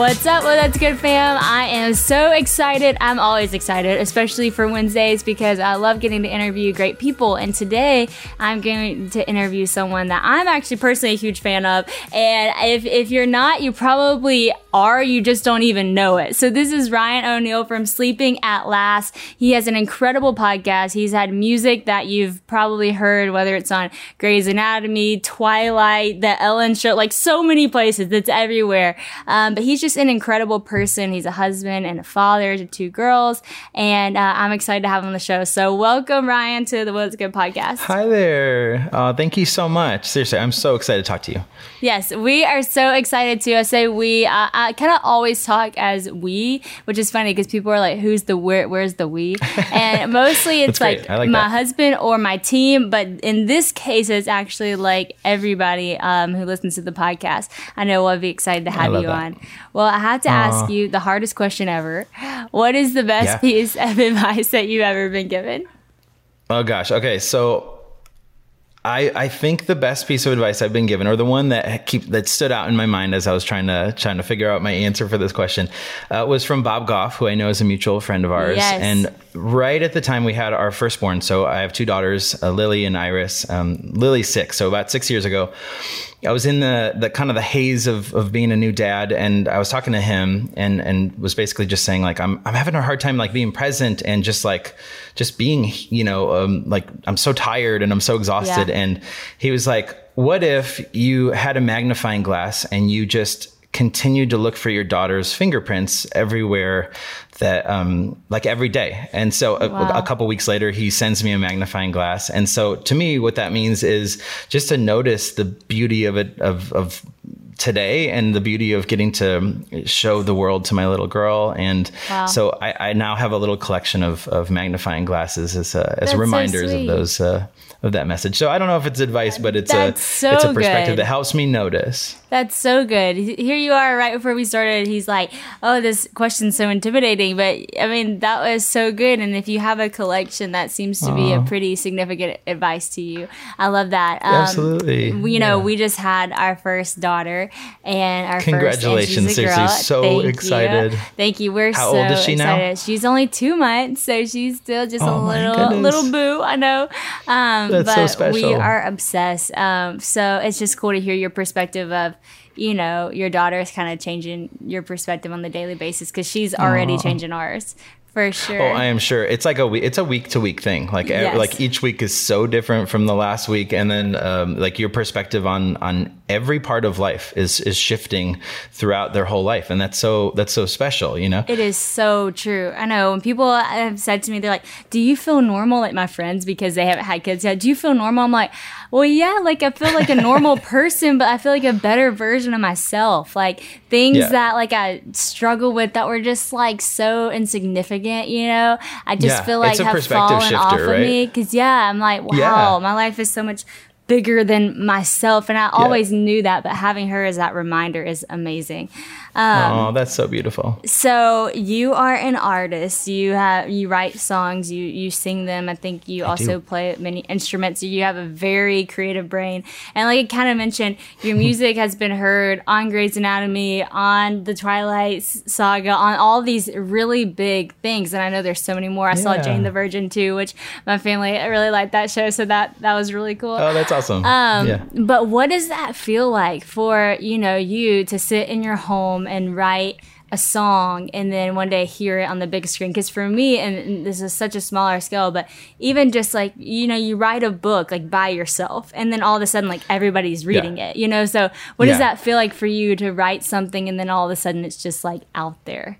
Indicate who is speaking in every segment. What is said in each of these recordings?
Speaker 1: What's up? Well, that's good, fam. I am so excited. I'm always excited, especially for Wednesdays, because I love getting to interview great people. And today, I'm going to interview someone that I'm actually personally a huge fan of. And if, if you're not, you probably are. You just don't even know it. So this is Ryan O'Neal from Sleeping at Last. He has an incredible podcast. He's had music that you've probably heard, whether it's on Grey's Anatomy, Twilight, The Ellen Show, like so many places. It's everywhere. Um, but he's just an incredible person. He's a husband and a father to two girls, and uh, I'm excited to have him on the show. So welcome, Ryan, to the What's Good podcast.
Speaker 2: Hi there. Uh, thank you so much. Seriously, I'm so excited to talk to you.
Speaker 1: Yes, we are so excited too. I say we. Uh, I kind of always talk as we, which is funny because people are like, "Who's the where? Where's the we?" And mostly it's like,
Speaker 2: like
Speaker 1: my
Speaker 2: that.
Speaker 1: husband or my team. But in this case, it's actually like everybody um, who listens to the podcast. I know we'll be excited to have you
Speaker 2: that.
Speaker 1: on. Well, I have to ask
Speaker 2: Aw.
Speaker 1: you the hardest question ever. What is the best
Speaker 2: Yeah.
Speaker 1: piece of advice that you've ever been given?
Speaker 2: Oh gosh. Okay, so I I think the best piece of advice I've been given, or the one that keep that stood out in my mind as I was trying to trying to figure out my answer for this question, uh, was from Bob Goff, who I know is a mutual friend of ours.
Speaker 1: Yes.
Speaker 2: And right at the time we had our firstborn, so I have two daughters, uh, Lily and Iris. Um, Lily's six, so about six years ago. I was in the the kind of the haze of of being a new dad, and I was talking to him, and and was basically just saying like I'm I'm having a hard time like being present and just like just being you know um, like I'm so tired and I'm so exhausted,
Speaker 1: Yeah.
Speaker 2: and he was like, what if you had a magnifying glass and you just continued to look for your daughter's fingerprints everywhere that um like every day and so a,
Speaker 1: Wow.
Speaker 2: a couple weeks later he sends me a magnifying glass and so to me what that means is just to notice the beauty of it of of today and the beauty of getting to show the world to my little girl and
Speaker 1: Wow.
Speaker 2: so I, I now have a little collection of, of magnifying glasses as uh, as
Speaker 1: That's
Speaker 2: reminders
Speaker 1: sweet.
Speaker 2: of those uh, of that message so I don't know if it's advice but it's
Speaker 1: That's
Speaker 2: a
Speaker 1: so
Speaker 2: it's a perspective
Speaker 1: good.
Speaker 2: that helps me notice
Speaker 1: That's so good. Here you are, right before we started. He's like, "Oh, this question's so intimidating," but I mean, that was so good. And if you have a collection, that seems to be a pretty significant advice to you. I love that. Um,
Speaker 2: Absolutely.
Speaker 1: You know,
Speaker 2: Yeah.
Speaker 1: we just had our first daughter, and our
Speaker 2: Congratulations.
Speaker 1: First, a
Speaker 2: Seriously, so
Speaker 1: Thank you.
Speaker 2: excited.
Speaker 1: Thank you. We're
Speaker 2: How
Speaker 1: so
Speaker 2: old is she now?
Speaker 1: excited. She's only two months, so she's still just a
Speaker 2: Oh my
Speaker 1: little little boo. I know. Um,
Speaker 2: That's so
Speaker 1: but we are obsessed. Um, so it's just cool to hear your perspective of, you know, your daughter is kind of changing your perspective on the daily basis because she's already changing ours for sure.
Speaker 2: Oh, I am sure. It's like a week. It's a week to week thing. Like
Speaker 1: Yes.
Speaker 2: like each week is so different from the last week, and then um, like your perspective on on every part of life is is shifting throughout their whole life, and that's so that's so special. You know.
Speaker 1: It is so true. I know when people have said to me, they're like, "Do you feel normal like my friends because they haven't had kids yet? Do you feel normal?" I'm like, "Well, yeah. Like I feel like a normal person, but I feel like a better version of myself. Like things
Speaker 2: Yeah.
Speaker 1: that like I struggle with that were just like so insignificant. You know, I just
Speaker 2: Yeah,
Speaker 1: feel like have fallen off of
Speaker 2: right?
Speaker 1: me. Because yeah, I'm like, wow,
Speaker 2: Yeah.
Speaker 1: my life is so much." Bigger than myself, and I always knew that. But having her as that reminder is amazing. Um,
Speaker 2: oh, that's so beautiful.
Speaker 1: so you are an artist. You have you write songs. You you sing them. I think you also
Speaker 2: do.
Speaker 1: play many instruments. You have a very creative brain. And like I kind of mentioned, your music has been heard on Grey's Anatomy, on the Twilight Saga, on all these really big things. And I know there's so many more. I saw Jane the Virgin too, which my family really liked that show. So that that was really cool.
Speaker 2: Oh, that's awesome.
Speaker 1: Um,
Speaker 2: yeah.
Speaker 1: But what does that feel like for you know you to sit in your home and write a song and then one day hear it on the big screen? Because for me, and- and this is such a smaller scale, but even just like you know you write a book like by yourself, and then all of a sudden like everybody's reading it, you know. So what does that feel like for you to write something and then all of a sudden it's just like out there?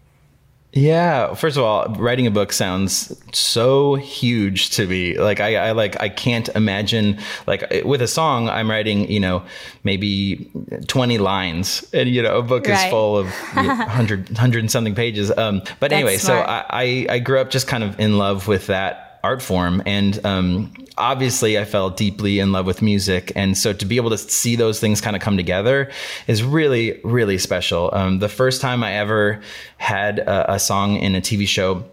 Speaker 2: Yeah, first of all, writing a book sounds so huge to me. Like I, I like I can't imagine like with a song I'm writing, you know, maybe 20 lines and you know, a book right. is full of 100 100 and something pages. Um but anyway, so I, I I grew up just kind of in love with that art form and um obviously I fell deeply in love with music. And so to be able to see those things kind of come together is really, really special. Um, the first time I ever had a, a song in a TV show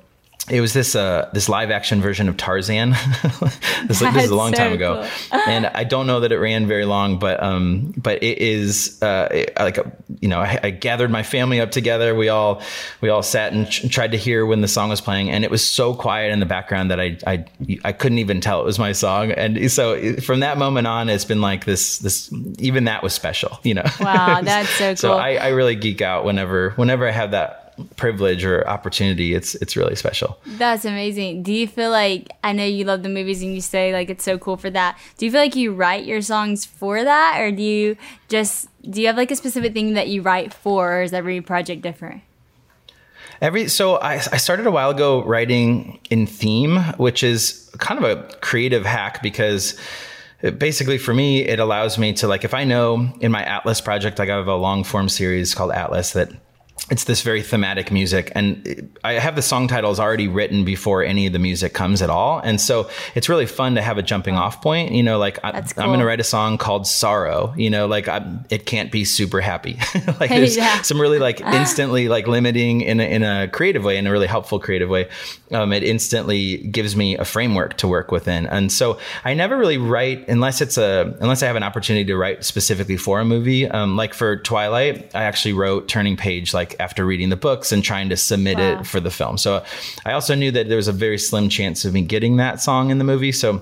Speaker 2: it was this uh, this live action version of Tarzan. this, this is a long so time ago, cool. and I don't know that it ran very long, but um, but it is uh, it, like a, you know I, I, gathered my family up together. We all we all sat and ch- tried to hear when the song was playing, and it was so quiet in the background that I I I couldn't even tell it was my song. And so from that moment on, it's been like this this even that was special, you know.
Speaker 1: Wow, that's so cool.
Speaker 2: so I, I really geek out whenever whenever I have that privilege or opportunity, it's it's really special.
Speaker 1: That's amazing. Do you feel like I know you love the movies and you say like it's so cool for that. Do you feel like you write your songs for that or do you just do you have like a specific thing that you write for or is every project different?
Speaker 2: Every so I, I started a while ago writing in theme, which is kind of a creative hack because basically for me it allows me to like if I know in my Atlas project like I have a long form series called Atlas that it's this very thematic music and i have the song titles already written before any of the music comes at all and so it's really fun to have a jumping off point you know like I, am going to write a song called sorrow you know like I, it can't be super happy. Like there's yeah. some really like instantly like limiting in a, in a creative way in a really helpful creative way. Um, it instantly gives me a framework to work within and so i never really write unless it's a unless i have an opportunity to write specifically for a movie. Um, like for twilight i actually wrote turning page like after reading the books and trying to submit wow. it for the film. So I also knew that there was a very slim chance of me getting that song in the movie. So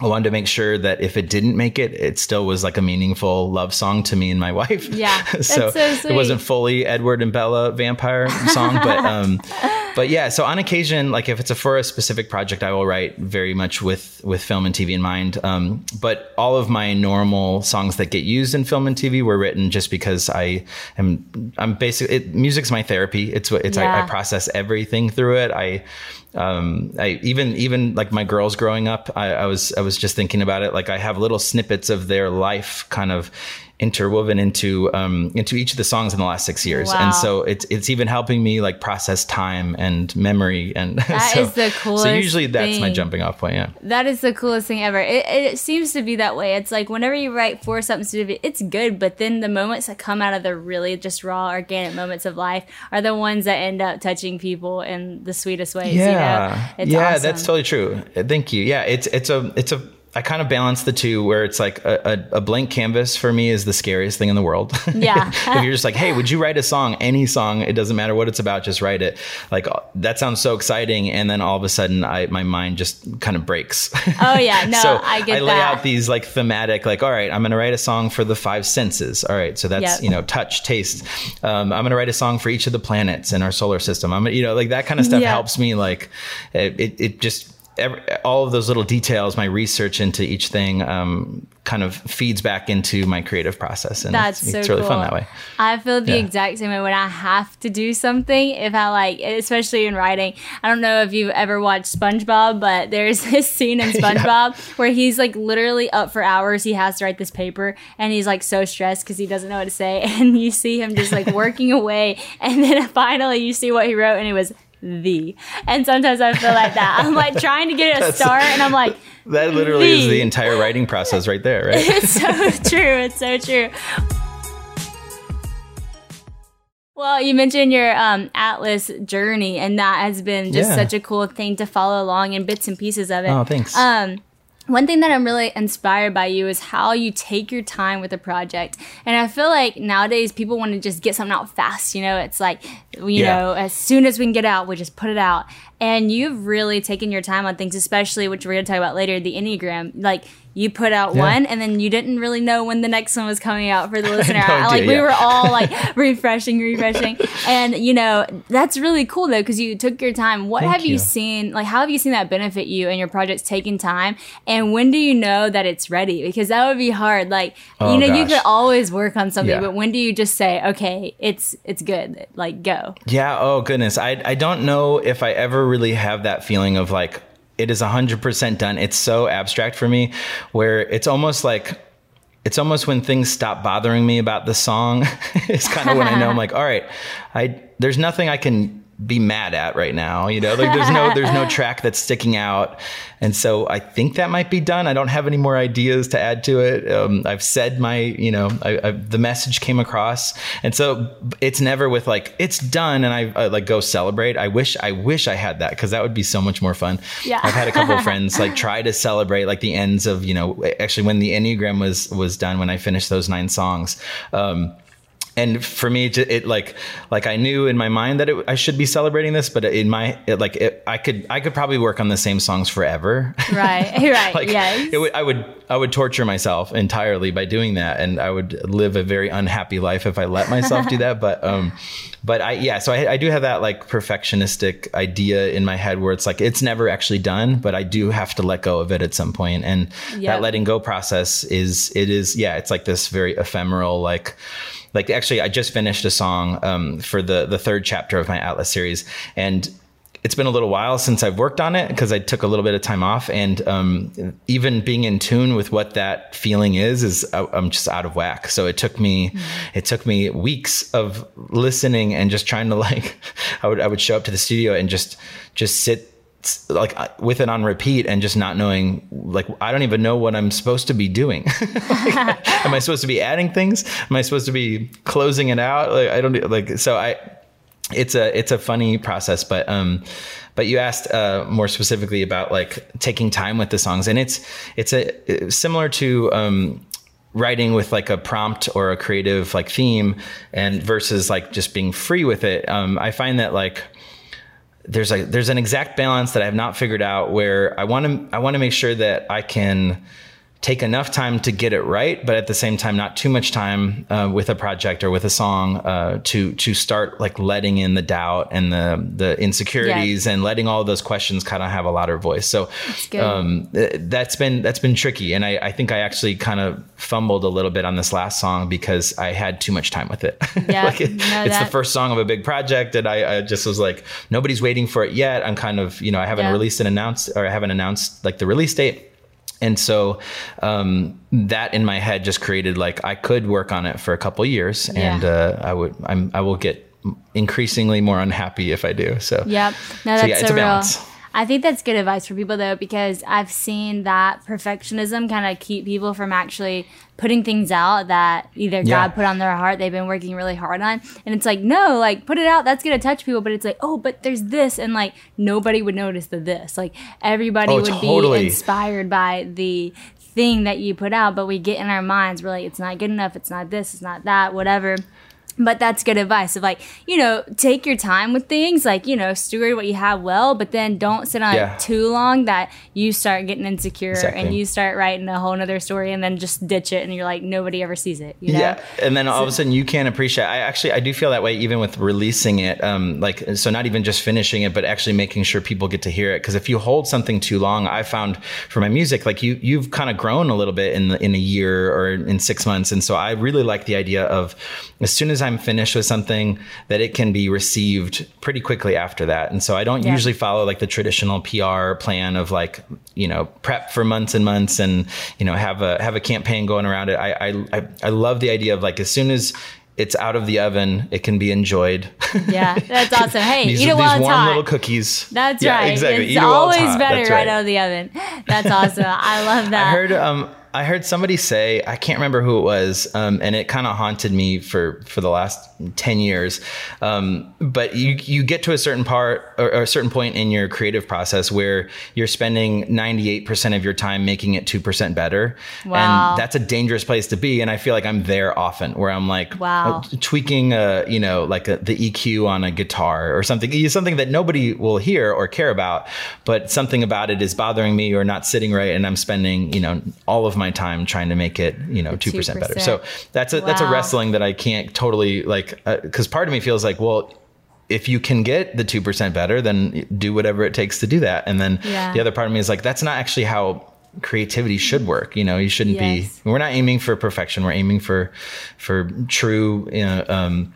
Speaker 2: I wanted to make sure that if it didn't make it, it still was like a meaningful love song to me and my wife.
Speaker 1: Yeah.
Speaker 2: so, so it wasn't fully Edward and Bella vampire song, but um, but yeah. So on occasion, like if it's a for a specific project, I will write very much with with film and TV in mind. Um, but all of my normal songs that get used in film and TV were written just because I am I'm basically it, music's my therapy. It's what it's yeah. I, I process everything through it. I um, I even even like my girls growing up, I, I, was I was just thinking about it. Like I have little snippets of their life kind of interwoven into um, into each of the songs in the last six years, wow. and so it's it's even helping me like process time and memory, and
Speaker 1: that
Speaker 2: so,
Speaker 1: is the coolest.
Speaker 2: So usually that's
Speaker 1: thing.
Speaker 2: my jumping off point. Yeah,
Speaker 1: that is the coolest thing ever. It, it seems to be that way. It's like whenever you write for something specific, it's good, but then the moments that come out of the really just raw, organic moments of life are the ones that end up touching people in the sweetest ways.
Speaker 2: Yeah,
Speaker 1: you
Speaker 2: know? yeah, awesome. that's totally true. Thank you. Yeah, it's it's a it's a I kind of balance the two where it's like a, a, a, blank canvas for me is the scariest thing in the world.
Speaker 1: Yeah.
Speaker 2: if you're just like, hey, would you write a song, any song, it doesn't matter what it's about, just write it. Like that sounds so exciting. And then all of a sudden I, my mind just kind of breaks.
Speaker 1: Oh yeah. No,
Speaker 2: so
Speaker 1: I get
Speaker 2: I lay
Speaker 1: that.
Speaker 2: out these like thematic, like, all right, I'm going to write a song for the five senses. All right. So that's, yep. you know, touch, taste. Um, I'm going to write a song for each of the planets in our solar system. I'm, you know, like that kind of stuff helps me. Like it, it, it just, every, all of those little details, my research into each thing, um, kind of feeds back into my creative process, and
Speaker 1: that's
Speaker 2: it's,
Speaker 1: so
Speaker 2: it's really
Speaker 1: cool.
Speaker 2: fun that way.
Speaker 1: I feel the yeah. exact same way when I have to do something. If I like, especially in writing, I don't know if you've ever watched SpongeBob, but there's this scene in SpongeBob yeah. where he's like literally up for hours. He has to write this paper, and he's like so stressed because he doesn't know what to say, and you see him just like working away, and then finally you see what he wrote, and it was the. And sometimes I feel like that. I'm like trying to get a start and I'm like,
Speaker 2: that literally the. is the entire writing process right there, right?
Speaker 1: it's so true. It's so true. Well, you mentioned your um, Atlas journey, and that has been just yeah. such a cool thing to follow along in bits and pieces of it.
Speaker 2: Oh, thanks.
Speaker 1: Um, one thing that I'm really inspired by you is how you take your time with a project. And I feel like nowadays people want to just get something out fast. You know, it's like, you yeah. know, as soon as we can get out, we just put it out. And you've really taken your time on things, especially which we're going to talk about later, the Enneagram. Like, you put out
Speaker 2: Yeah.
Speaker 1: one and then you didn't really know when the next one was coming out for the listener.
Speaker 2: no
Speaker 1: I- like we
Speaker 2: yeah.
Speaker 1: were all like refreshing, refreshing. And you know, that's really cool though because you took your time. What
Speaker 2: Thank
Speaker 1: have you.
Speaker 2: you.
Speaker 1: seen like how have you seen that benefit you and your projects taking time? And when do you know that it's ready? Because that would be hard. Like
Speaker 2: Oh,
Speaker 1: you know, you could always work on something,
Speaker 2: Yeah.
Speaker 1: but when do you just say, Okay, it's it's good. Like go.
Speaker 2: Yeah. Oh goodness. I I don't know if I ever really have that feeling of like it is hundred percent done. It's so abstract for me, where it's almost like it's almost when things stop bothering me about the song. it's kind of when I know I'm like, all right, I there's nothing I can be mad at right now. You know, like there's no there's no track that's sticking out, and so I think that might be done. I don't have any more ideas to add to it. Um, I've said my, you know, I, I, the message came across, and so it's never with like it's done, and I, I like go celebrate. I wish I wish I had that because that would be so much more fun.
Speaker 1: Yeah.
Speaker 2: I've had a couple of friends like try to celebrate like the ends of you know actually when the enneagram was was done when I finished those nine songs. Um, and for me, it, it like like I knew in my mind that it, I should be celebrating this, but in my it, like it, I could I could probably work on the same songs forever.
Speaker 1: Right. Right.
Speaker 2: like
Speaker 1: yes.
Speaker 2: it would, I would I would torture myself entirely by doing that, and I would live a very unhappy life if I let myself do that. But um, but I yeah, so I, I do have that like perfectionistic idea in my head where it's like it's never actually done, but I do have to let go of it at some point, and
Speaker 1: Yep.
Speaker 2: that letting go process is it is yeah, it's like this very ephemeral like like actually i just finished a song um, for the the third chapter of my atlas series. And it's been a little while since i've worked on it because i took a little bit of time off. And um, even being in tune with what that feeling is is I- i'm just out of whack. So it took me it took me weeks of listening and just trying to like i would i would show up to the studio and just just sit like with it on repeat and just not knowing like I don't even know what I'm supposed to be doing. Am I supposed to be adding things? Am I supposed to be closing it out? Like I don't like so I it's a it's a funny process but um but you asked uh more specifically about like taking time with the songs and it's it's a similar to um writing with like a prompt or a creative like theme and versus like just being free with it um i find that like there's like there's an exact balance that I have not figured out where I want to I want to make sure that I can take enough time to get it right, but at the same time not too much time uh, with a project or with a song uh, to to start like letting in the doubt and the the insecurities and letting all of those questions kind of have a louder voice. So um, th- that's been that's been tricky, and I, I think I actually kind of fumbled a little bit on this last song because I had too much time with it.
Speaker 1: Yeah,
Speaker 2: like it- it's the first song of a big project and I, I just was like nobody's waiting for it yet i'm kind of you know i haven't
Speaker 1: Yeah.
Speaker 2: released and announced or i haven't announced like the release date and so um, that in my head just created like i could work on it for a couple years
Speaker 1: Yeah.
Speaker 2: and uh, i would i'm i will get increasingly more unhappy if i do so
Speaker 1: Yep. No,
Speaker 2: So,
Speaker 1: that's
Speaker 2: yeah, it's
Speaker 1: so
Speaker 2: a
Speaker 1: real. I think that's good advice for people though, because I've seen that perfectionism kind of keep people from actually putting things out that either
Speaker 2: Yeah.
Speaker 1: God put on their heart, they've been working really hard on. And it's like, no, like put it out, that's gonna touch people, but it's like, oh, but there's this, and like nobody would notice the this. Like everybody
Speaker 2: Oh,
Speaker 1: would
Speaker 2: totally.
Speaker 1: be inspired by the thing that you put out, but we get in our minds, we're like, it's not good enough, it's not this, it's not that, whatever. But that's good advice of like, you know, take your time with things, like, you know, steward what you have well, but then don't sit on
Speaker 2: Yeah.
Speaker 1: it too long that you start getting insecure and you start writing a whole nother story and then just ditch it and you're like, nobody ever sees it. You know?
Speaker 2: Yeah, and then all of a sudden you can't appreciate. I actually I do feel that way even with releasing it. Um, like so, not even just finishing it, but actually making sure people get to hear it. Because if you hold something too long, I found for my music, like you you've kind of grown a little bit in the, in a year or in six months, and so I really like the idea of as soon as I'm finished with something, that it can be received pretty quickly after that. And so I don't
Speaker 1: Yeah.
Speaker 2: usually follow like the traditional PR plan of like you know prep for months and months and you know have a have a campaign going around it. I I I, love the idea of like as soon as it's out of the oven, it can be enjoyed.
Speaker 1: Yeah, that's awesome. Hey,
Speaker 2: these
Speaker 1: eat it while it's
Speaker 2: warm
Speaker 1: hot.
Speaker 2: little cookies.
Speaker 1: That's
Speaker 2: Yeah,
Speaker 1: right.
Speaker 2: Exactly.
Speaker 1: It's
Speaker 2: Eat it while
Speaker 1: always
Speaker 2: hot.
Speaker 1: better
Speaker 2: That's
Speaker 1: right. out of the oven. That's awesome. I love that.
Speaker 2: I heard um I heard somebody say I can't remember who it was, um, and it kind of haunted me for for the last ten years. Um, but you you get to a certain part or, or, a certain point in your creative process where you're spending ninety eight percent of your time making it two percent better,
Speaker 1: wow.
Speaker 2: and that's a dangerous place to be. And I feel like I'm there often, where I'm like
Speaker 1: wow.
Speaker 2: uh, tweaking a you know like a, the EQ on a guitar or something, something that nobody will hear or care about, but something about it is bothering me or not sitting right, and I'm spending you know all of my time trying to make it you know two percent better. So that's a wow. that's a wrestling that I can't totally like because uh, part of me feels like well if you can get the 2% better then do whatever it takes to do that and then yeah. the other part of me is like that's not actually how creativity should work you know you shouldn't yes. be we're not aiming for perfection we're aiming for for true you know, um,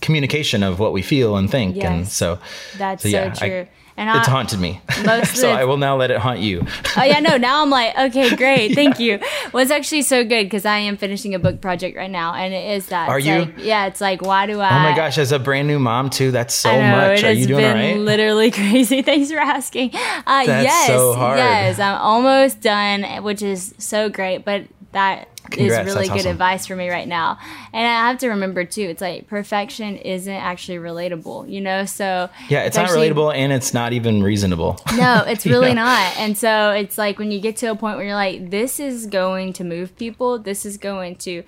Speaker 2: communication of what we feel and think yes. and so
Speaker 1: that's so, yeah, so true
Speaker 2: I, and it's I, haunted me. so I will now let it haunt you.
Speaker 1: oh yeah, no. Now I'm like, okay, great, thank you. Well, it's actually so good because I am finishing a book project right now, and it is that.
Speaker 2: Are
Speaker 1: it's
Speaker 2: you?
Speaker 1: Like, yeah, it's like, why do I?
Speaker 2: Oh my gosh, as a brand new mom too, that's so
Speaker 1: know,
Speaker 2: much. Are you doing all right?
Speaker 1: Literally crazy. Thanks for asking. Uh,
Speaker 2: that's
Speaker 1: yes,
Speaker 2: so hard.
Speaker 1: yes, I'm almost done, which is so great. But that
Speaker 2: Congrats,
Speaker 1: is really good
Speaker 2: awesome.
Speaker 1: advice for me right now. And I have to remember too, it's like perfection isn't actually relatable, you know? So
Speaker 2: Yeah, it's, it's not actually, relatable and it's not even reasonable.
Speaker 1: No, it's really know? not. And so it's like when you get to a point where you're like, this is going to move people, this is going to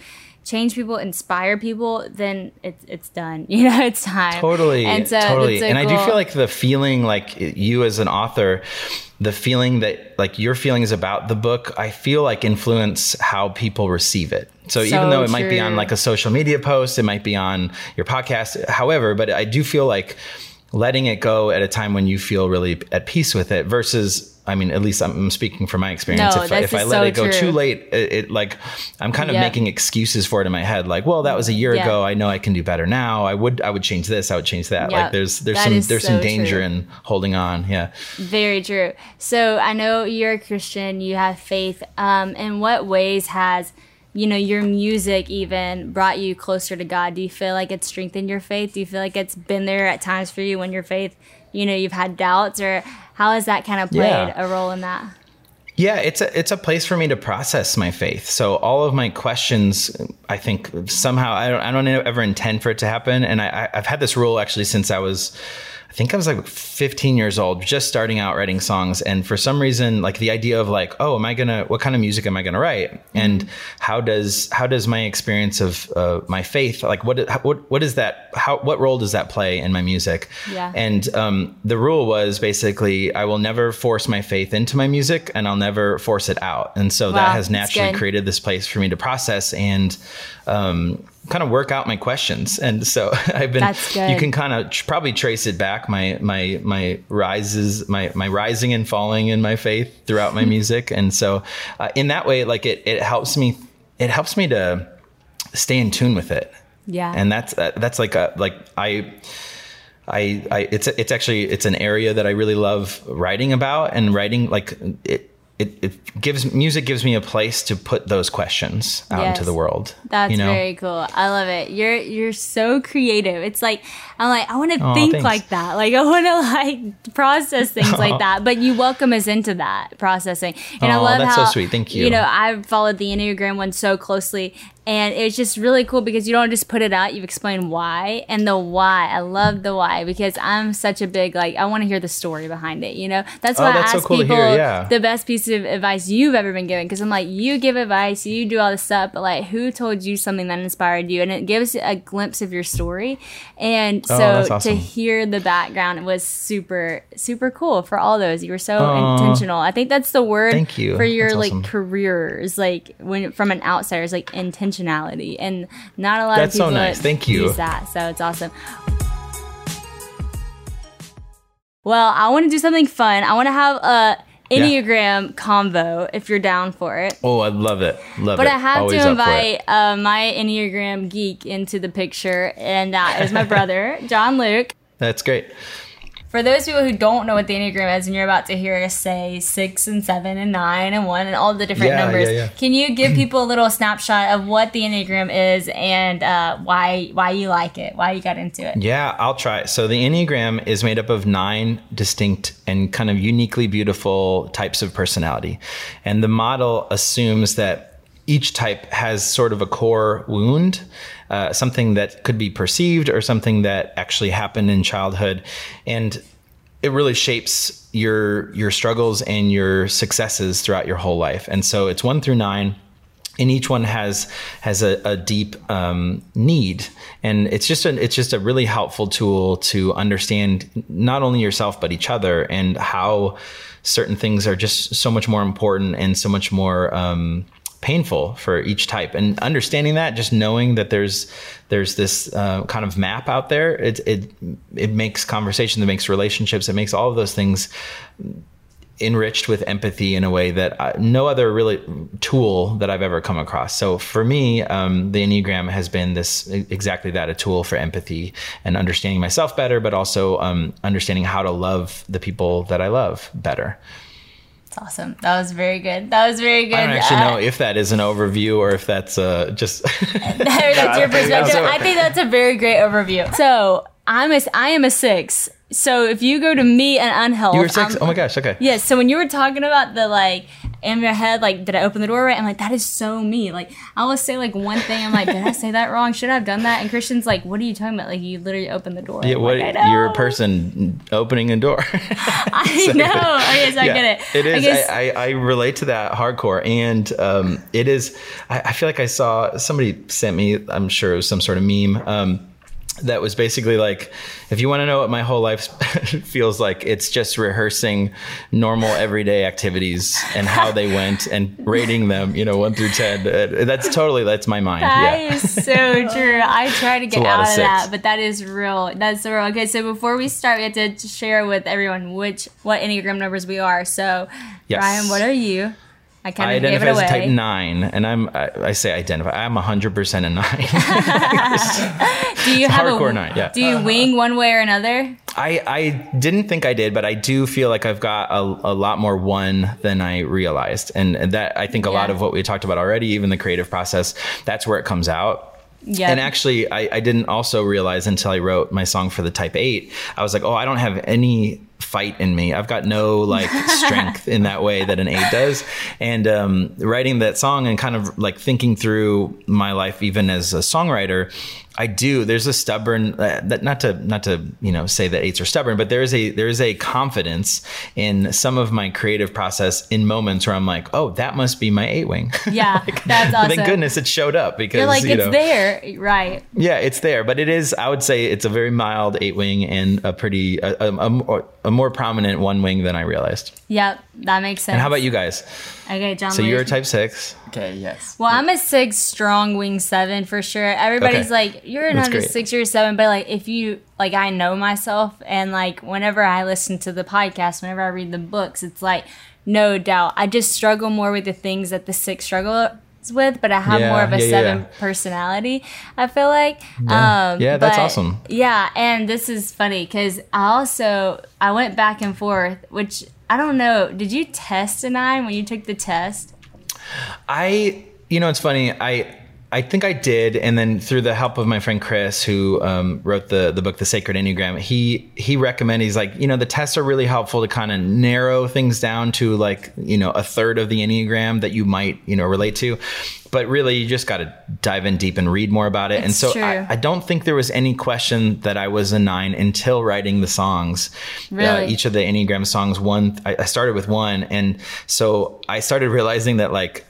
Speaker 1: change people, inspire people, then it's it's done. You know, it's time.
Speaker 2: Totally.
Speaker 1: And so
Speaker 2: totally.
Speaker 1: So
Speaker 2: and
Speaker 1: cool.
Speaker 2: I do feel like the feeling like you as an author the feeling that like your feelings about the book i feel like influence how people receive it so, so even though it true. might be on like a social media post it might be on your podcast however but i do feel like letting it go at a time when you feel really at peace with it versus I mean, at least I'm speaking from my experience.
Speaker 1: No,
Speaker 2: if, if I let
Speaker 1: so
Speaker 2: it go
Speaker 1: true.
Speaker 2: too late, it, it, like I'm kind of yep. making excuses for it in my head. Like, well, that was a year ago. I know I can do better now. I would I would change this. I would change that. Yep. Like there's there's
Speaker 1: that
Speaker 2: some there's
Speaker 1: so
Speaker 2: some danger
Speaker 1: true.
Speaker 2: in holding on. Yeah.
Speaker 1: Very true. So I know you're a Christian. You have faith. Um, in what ways has you know your music even brought you closer to God? Do you feel like it's strengthened your faith? Do you feel like it's been there at times for you when your faith you know you've had doubts or how has that kind of played
Speaker 2: yeah.
Speaker 1: a role in that?
Speaker 2: Yeah it's a it's a place for me to process my faith. So all of my questions i think somehow i don't i don't ever intend for it to happen. And i i've had this rule actually since i was I think I was like 15 years old, just starting out writing songs. And for some reason, like the idea of like, oh, am I gonna, what kind of music am I gonna write? Mm-hmm. And how does, how does my experience of uh, my faith, like what, what, what is that, how, what role does that play in my music?
Speaker 1: Yeah.
Speaker 2: And um, the rule was basically, I will never force my faith into my music and I'll never force it out. And so
Speaker 1: wow,
Speaker 2: that has naturally created this place for me to process and, um, kind of work out my questions. And so i've been you can kind of tr- probably trace it back. My my my rises my my rising and falling in my faith throughout my music. And so uh, in that way like it it helps me it helps me to stay in tune with it.
Speaker 1: Yeah.
Speaker 2: And that's uh, that's like a like i I, I it's it's actually it's an area that I really love writing about and writing like it it, it gives music gives me a place to put those questions out
Speaker 1: yes.
Speaker 2: into the world.
Speaker 1: That's
Speaker 2: you know?
Speaker 1: very cool. I love it. You're you're so creative. It's like I'm like I want to think
Speaker 2: thanks.
Speaker 1: like that. Like I want to like process things like that. But you welcome us into that processing. And I love
Speaker 2: that's
Speaker 1: how
Speaker 2: so sweet. Thank you.
Speaker 1: You know, I've followed the Enneagram one so closely, and it's just really cool because you don't just put it out. You explain why and the why. I love the why because I'm such a big like I want to hear the story behind it. You know, that's oh, why
Speaker 2: oh, that's
Speaker 1: I ask
Speaker 2: so cool
Speaker 1: people
Speaker 2: hear, yeah.
Speaker 1: the best piece of advice you've ever been given because I'm like you give advice, you do all this stuff, but like who told you something that inspired you? And it gives a glimpse of your story. And
Speaker 2: Oh,
Speaker 1: so
Speaker 2: awesome.
Speaker 1: to hear the background was super super cool for all those. You were so
Speaker 2: Aw.
Speaker 1: intentional. I think that's the word
Speaker 2: Thank you.
Speaker 1: for your
Speaker 2: That's
Speaker 1: like
Speaker 2: awesome.
Speaker 1: careers, like when from an outsider, is like intentionality, and not a lot
Speaker 2: That's
Speaker 1: of
Speaker 2: so
Speaker 1: people
Speaker 2: nice. Thank you.
Speaker 1: use that. So it's awesome. Well, I want to do something fun. I want to have a
Speaker 2: Yeah.
Speaker 1: Enneagram convo if you're down for it.
Speaker 2: Oh, I love it. Love
Speaker 1: But
Speaker 2: it.
Speaker 1: But I have
Speaker 2: Always
Speaker 1: to
Speaker 2: up for it.
Speaker 1: invite uh, my Enneagram geek into the picture, and that is my brother, John Luke.
Speaker 2: That's great.
Speaker 1: For those people who don't know what the Enneagram is, and you're about to hear us say six and seven and nine and one and all the different
Speaker 2: Yeah,
Speaker 1: numbers,
Speaker 2: yeah, yeah.
Speaker 1: can you give people a little snapshot of what the Enneagram is and uh, why why you like it, why you got into it?
Speaker 2: Yeah, I'll try. So the Enneagram is made up of nine distinct and kind of uniquely beautiful types of personality. And the model assumes that each type has sort of a core wound, uh, something that could be perceived or something that actually happened in childhood, and it really shapes your your struggles and your successes throughout your whole life. And so it's one through nine and each one has has a, a deep um, need and it's just a it's just a really helpful tool to understand not only yourself but each other and how certain things are just so much more important and so much more um, painful for each type and understanding that just knowing that there's there's this uh, kind of map out there it it it makes conversation it makes relationships it makes all of those things enriched with empathy in a way that I, no other really tool that I've ever come across. So for me, um, the Enneagram has been this exactly that a tool for empathy and understanding myself better, but also um, understanding how to love the people that I love better.
Speaker 1: That's awesome. That was very good. That was very good.
Speaker 2: I don't actually know if that is an overview or if that's uh, just
Speaker 1: that's your perspective. I think that's a very great overview. So I'm a I am a six. So if you go to me and unhealth,
Speaker 2: you were 6
Speaker 1: I'm-
Speaker 2: oh my gosh. Okay.
Speaker 1: Yes. so when you were talking about the like in your head, like, did I open the door right? I'm like, that is so me. Like, I will say like one thing. I'm like, did I say that wrong? Should I have done that? And Christian's like, what are you talking about? Like, you literally opened the door.
Speaker 2: Yeah,
Speaker 1: I'm
Speaker 2: what
Speaker 1: like, I
Speaker 2: you're a person opening a door.
Speaker 1: I know. Okay, so I get it.
Speaker 2: It
Speaker 1: I guess-
Speaker 2: I, I, I relate to that hardcore, and um, it is. I, I feel like I saw somebody sent me. I'm sure it was some sort of meme. Um, that was basically like, if you want to know what my whole life feels like, it's just rehearsing normal everyday activities and how they went and rating them, you know, one through ten. Uh, That's totally that's my mind.
Speaker 1: That
Speaker 2: yeah.
Speaker 1: is so true. I try to get out
Speaker 2: of
Speaker 1: of, that, but that is real. That's so real. Okay, so before we start, we have to share with everyone which what enneagram numbers we are. So,
Speaker 2: Yes.
Speaker 1: Ryan, what are you? I
Speaker 2: I
Speaker 1: kind of gave
Speaker 2: identify
Speaker 1: it
Speaker 2: as
Speaker 1: away.
Speaker 2: a type nine, and I'm I, I say identify. I'm hundred percent a nine.
Speaker 1: do you have
Speaker 2: hardcore
Speaker 1: a
Speaker 2: nine, yeah.
Speaker 1: Do you uh-huh. wing one way or another?
Speaker 2: I, I didn't think I did, but I do feel like I've got a, a lot more one than I realized. And that I think a lot of what we talked about already, even the creative process, that's where it comes out.
Speaker 1: Yeah.
Speaker 2: And actually, I, I didn't also realize until I wrote my song for the type eight, I was like, oh, I don't have any fight in me. I've got no like strength in that way that an eight does. And um, writing that song and kind of like thinking through my life, even as a songwriter, I do. There's a stubborn uh, that not to not to you know say that eights are stubborn, but there is a there is a confidence in some of my creative process in moments where I'm like, oh, that must be my eight wing.
Speaker 1: Yeah, that's awesome.
Speaker 2: Thank goodness it showed up because
Speaker 1: You're like
Speaker 2: you
Speaker 1: it's
Speaker 2: know,
Speaker 1: there, right?
Speaker 2: yeah, it's there, but it is. I would say it's a very mild eight wing and a pretty a, a, a more- a more prominent one wing than I realized.
Speaker 1: Yep, that makes sense.
Speaker 2: And how about you guys?
Speaker 1: Okay, John.
Speaker 2: So
Speaker 1: what
Speaker 2: you're a type six.
Speaker 3: Okay, yes.
Speaker 1: Well, I'm a six strong wing seven for sure. Everybody's
Speaker 2: Okay.
Speaker 1: like, you're
Speaker 2: That's
Speaker 1: not a
Speaker 2: great.
Speaker 1: six, you're seven. But like, if you like, I know myself, and like, whenever I listen to the podcast, whenever I read the books, it's like, no doubt, I just struggle more with the things that the six struggles with, but I have
Speaker 2: Yeah,
Speaker 1: more of a
Speaker 2: yeah, yeah,
Speaker 1: seven
Speaker 2: yeah.
Speaker 1: personality. I feel like,
Speaker 2: Yeah.
Speaker 1: um,
Speaker 2: Yeah, that's
Speaker 1: but-
Speaker 2: awesome.
Speaker 1: Yeah, and this is funny because I also I went back and forth, which I don't know. Did you test a nine when you took the test?
Speaker 2: I, you know, it's funny. I, I think I did, and then through the help of my friend Chris, who um, wrote the the book, The Sacred Enneagram, he he recommended. He's like, you know, the tests are really helpful to kind of narrow things down to like, you know, a third of the Enneagram that you might, you know, relate to. But really, you just got to dive in deep and read more about it. and so. I, I don't think there was any question that I was a nine until writing the songs. Uh,
Speaker 1: Really?
Speaker 2: each of the Enneagram songs, one, I, I started with one. And so I started realizing that like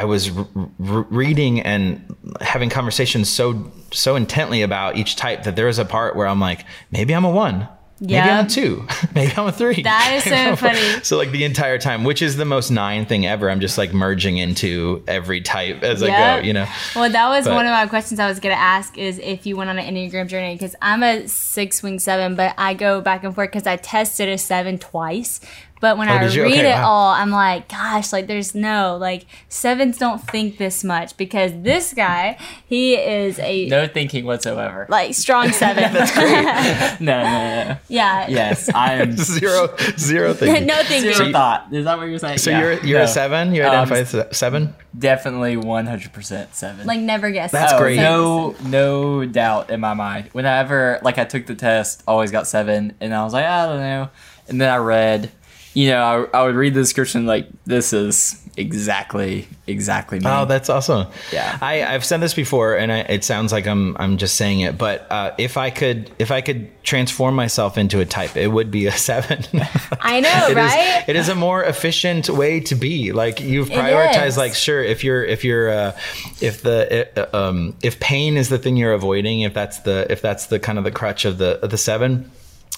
Speaker 2: I was r- r- reading and having conversations so, so intently about each type that there was a part where I'm like, maybe I'm a one. Maybe I'm a two. Maybe I'm a three.
Speaker 1: That is so
Speaker 2: Maybe I'm a four.
Speaker 1: funny.
Speaker 2: So like the entire time, which is the most nine thing ever. I'm just like merging into every type as I go, you know?
Speaker 1: Well, that was
Speaker 2: But-
Speaker 1: one of my questions I was going to ask is if you went on an Enneagram journey because I'm a six wing seven, but I go back and forth because I tested a seven twice. But when I
Speaker 2: Oh, did you?
Speaker 1: read
Speaker 2: Okay,
Speaker 1: it
Speaker 2: wow.
Speaker 1: all, I'm like, gosh, like there's no, like sevens don't think this much because this guy, he is a
Speaker 3: No thinking whatsoever.
Speaker 1: like strong seven.
Speaker 3: No, no, no.
Speaker 1: yeah.
Speaker 3: Yes, I am
Speaker 2: Zero, zero thing.
Speaker 1: no thinking.
Speaker 3: zero thought. Is that what you're saying?
Speaker 2: So
Speaker 3: Yeah.
Speaker 2: you're you're
Speaker 3: No.
Speaker 2: a seven. You
Speaker 3: Um,
Speaker 2: identify as a seven.
Speaker 3: Definitely 100% seven.
Speaker 1: Like never guess.
Speaker 2: That's
Speaker 3: Oh,
Speaker 2: great.
Speaker 3: No, no doubt in my mind. Whenever like I took the test, always got seven, and I was like, I don't know. And then I read, you know, I, I would read the description like this is exactly exactly me.
Speaker 2: Oh, that's awesome.
Speaker 3: Yeah.
Speaker 2: I, I've said this before, and I, it sounds like I'm I'm just saying it, but uh, if I could if I could transform myself into a type, it would be a seven.
Speaker 1: I know,
Speaker 2: It is-
Speaker 1: right?
Speaker 2: it is a more efficient way to be. Like you've prioritized. Like sure, if you're if you're uh, if the uh, um, if pain is the thing you're avoiding, if that's the if that's the kind of the crutch of the of the seven.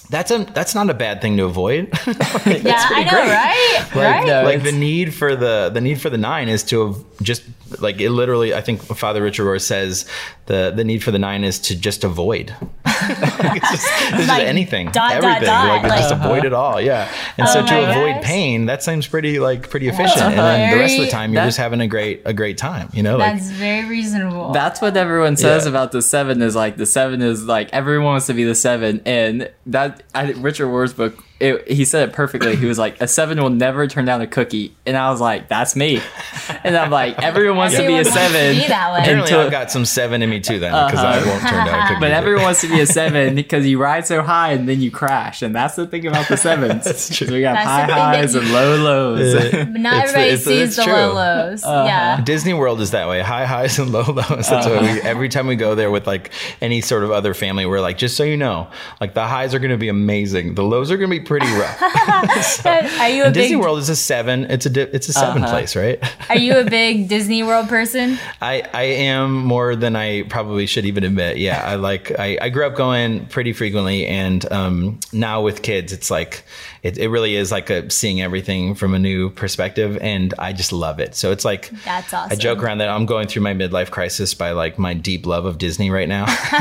Speaker 2: That's a that's not a bad thing to avoid. Like,
Speaker 1: yeah, I know,
Speaker 2: great.
Speaker 1: right?
Speaker 2: Like,
Speaker 1: right?
Speaker 3: no,
Speaker 2: like the need for the the need for the nine is to have just like it literally. I think Father Richard Rohr says the the need for the nine is to just avoid. It's just, it's just
Speaker 1: Like,
Speaker 2: anything,
Speaker 1: dot, dot,
Speaker 2: everything.
Speaker 1: dot,
Speaker 2: like,
Speaker 1: like-
Speaker 2: just avoid it all. Yeah, and
Speaker 1: Oh
Speaker 2: so to avoid
Speaker 1: gosh.
Speaker 2: pain, that seems pretty like pretty efficient. and then the rest of the time, you're
Speaker 3: that-
Speaker 2: just having a great a great time. You know, like
Speaker 1: That's very reasonable.
Speaker 3: That's what everyone says
Speaker 2: Yeah.
Speaker 3: about the seven is like the seven is like everyone wants to be the seven, and that I, Richard Rohr's book. It, he said it perfectly. He was like, "A seven will never turn down a cookie," and I was like, "That's me." And I'm like, "Everyone wants to be a
Speaker 1: Everyone
Speaker 3: seven,
Speaker 1: be
Speaker 2: apparently
Speaker 3: until-
Speaker 2: I've got some seven in me too. Then because I won't turn down a cookie.
Speaker 3: But everyone wants to be a seven because you ride so high and then you crash, and that's the thing about the sevens.
Speaker 2: That's true.
Speaker 3: So we got
Speaker 1: That's
Speaker 3: high highs and low lows.
Speaker 1: but not
Speaker 2: it's the-
Speaker 1: everybody
Speaker 2: it's-
Speaker 1: sees
Speaker 2: it's
Speaker 1: the
Speaker 2: true.
Speaker 1: low lows. Yeah.
Speaker 2: Disney World is that way. High highs and low lows. That's
Speaker 1: Uh-huh.
Speaker 2: we every time we go there with like any sort of other family, we're like, just so you know, like the highs are going to be amazing. The lows are going to be pretty rough.
Speaker 1: Are you a big
Speaker 2: Disney World is a seven. It's a di- it's a 7
Speaker 3: Uh-huh.
Speaker 2: place, right?
Speaker 1: Are you a big Disney World person?
Speaker 2: I I am more than I probably should even admit. Yeah, I like I, I grew up going pretty frequently, and um, now with kids, it's like it, it really is like a seeing everything from a new perspective, and I just love it. So it's like
Speaker 1: That's
Speaker 2: I
Speaker 1: awesome.
Speaker 2: joke around that I'm going through my midlife crisis by like my deep love of Disney right now.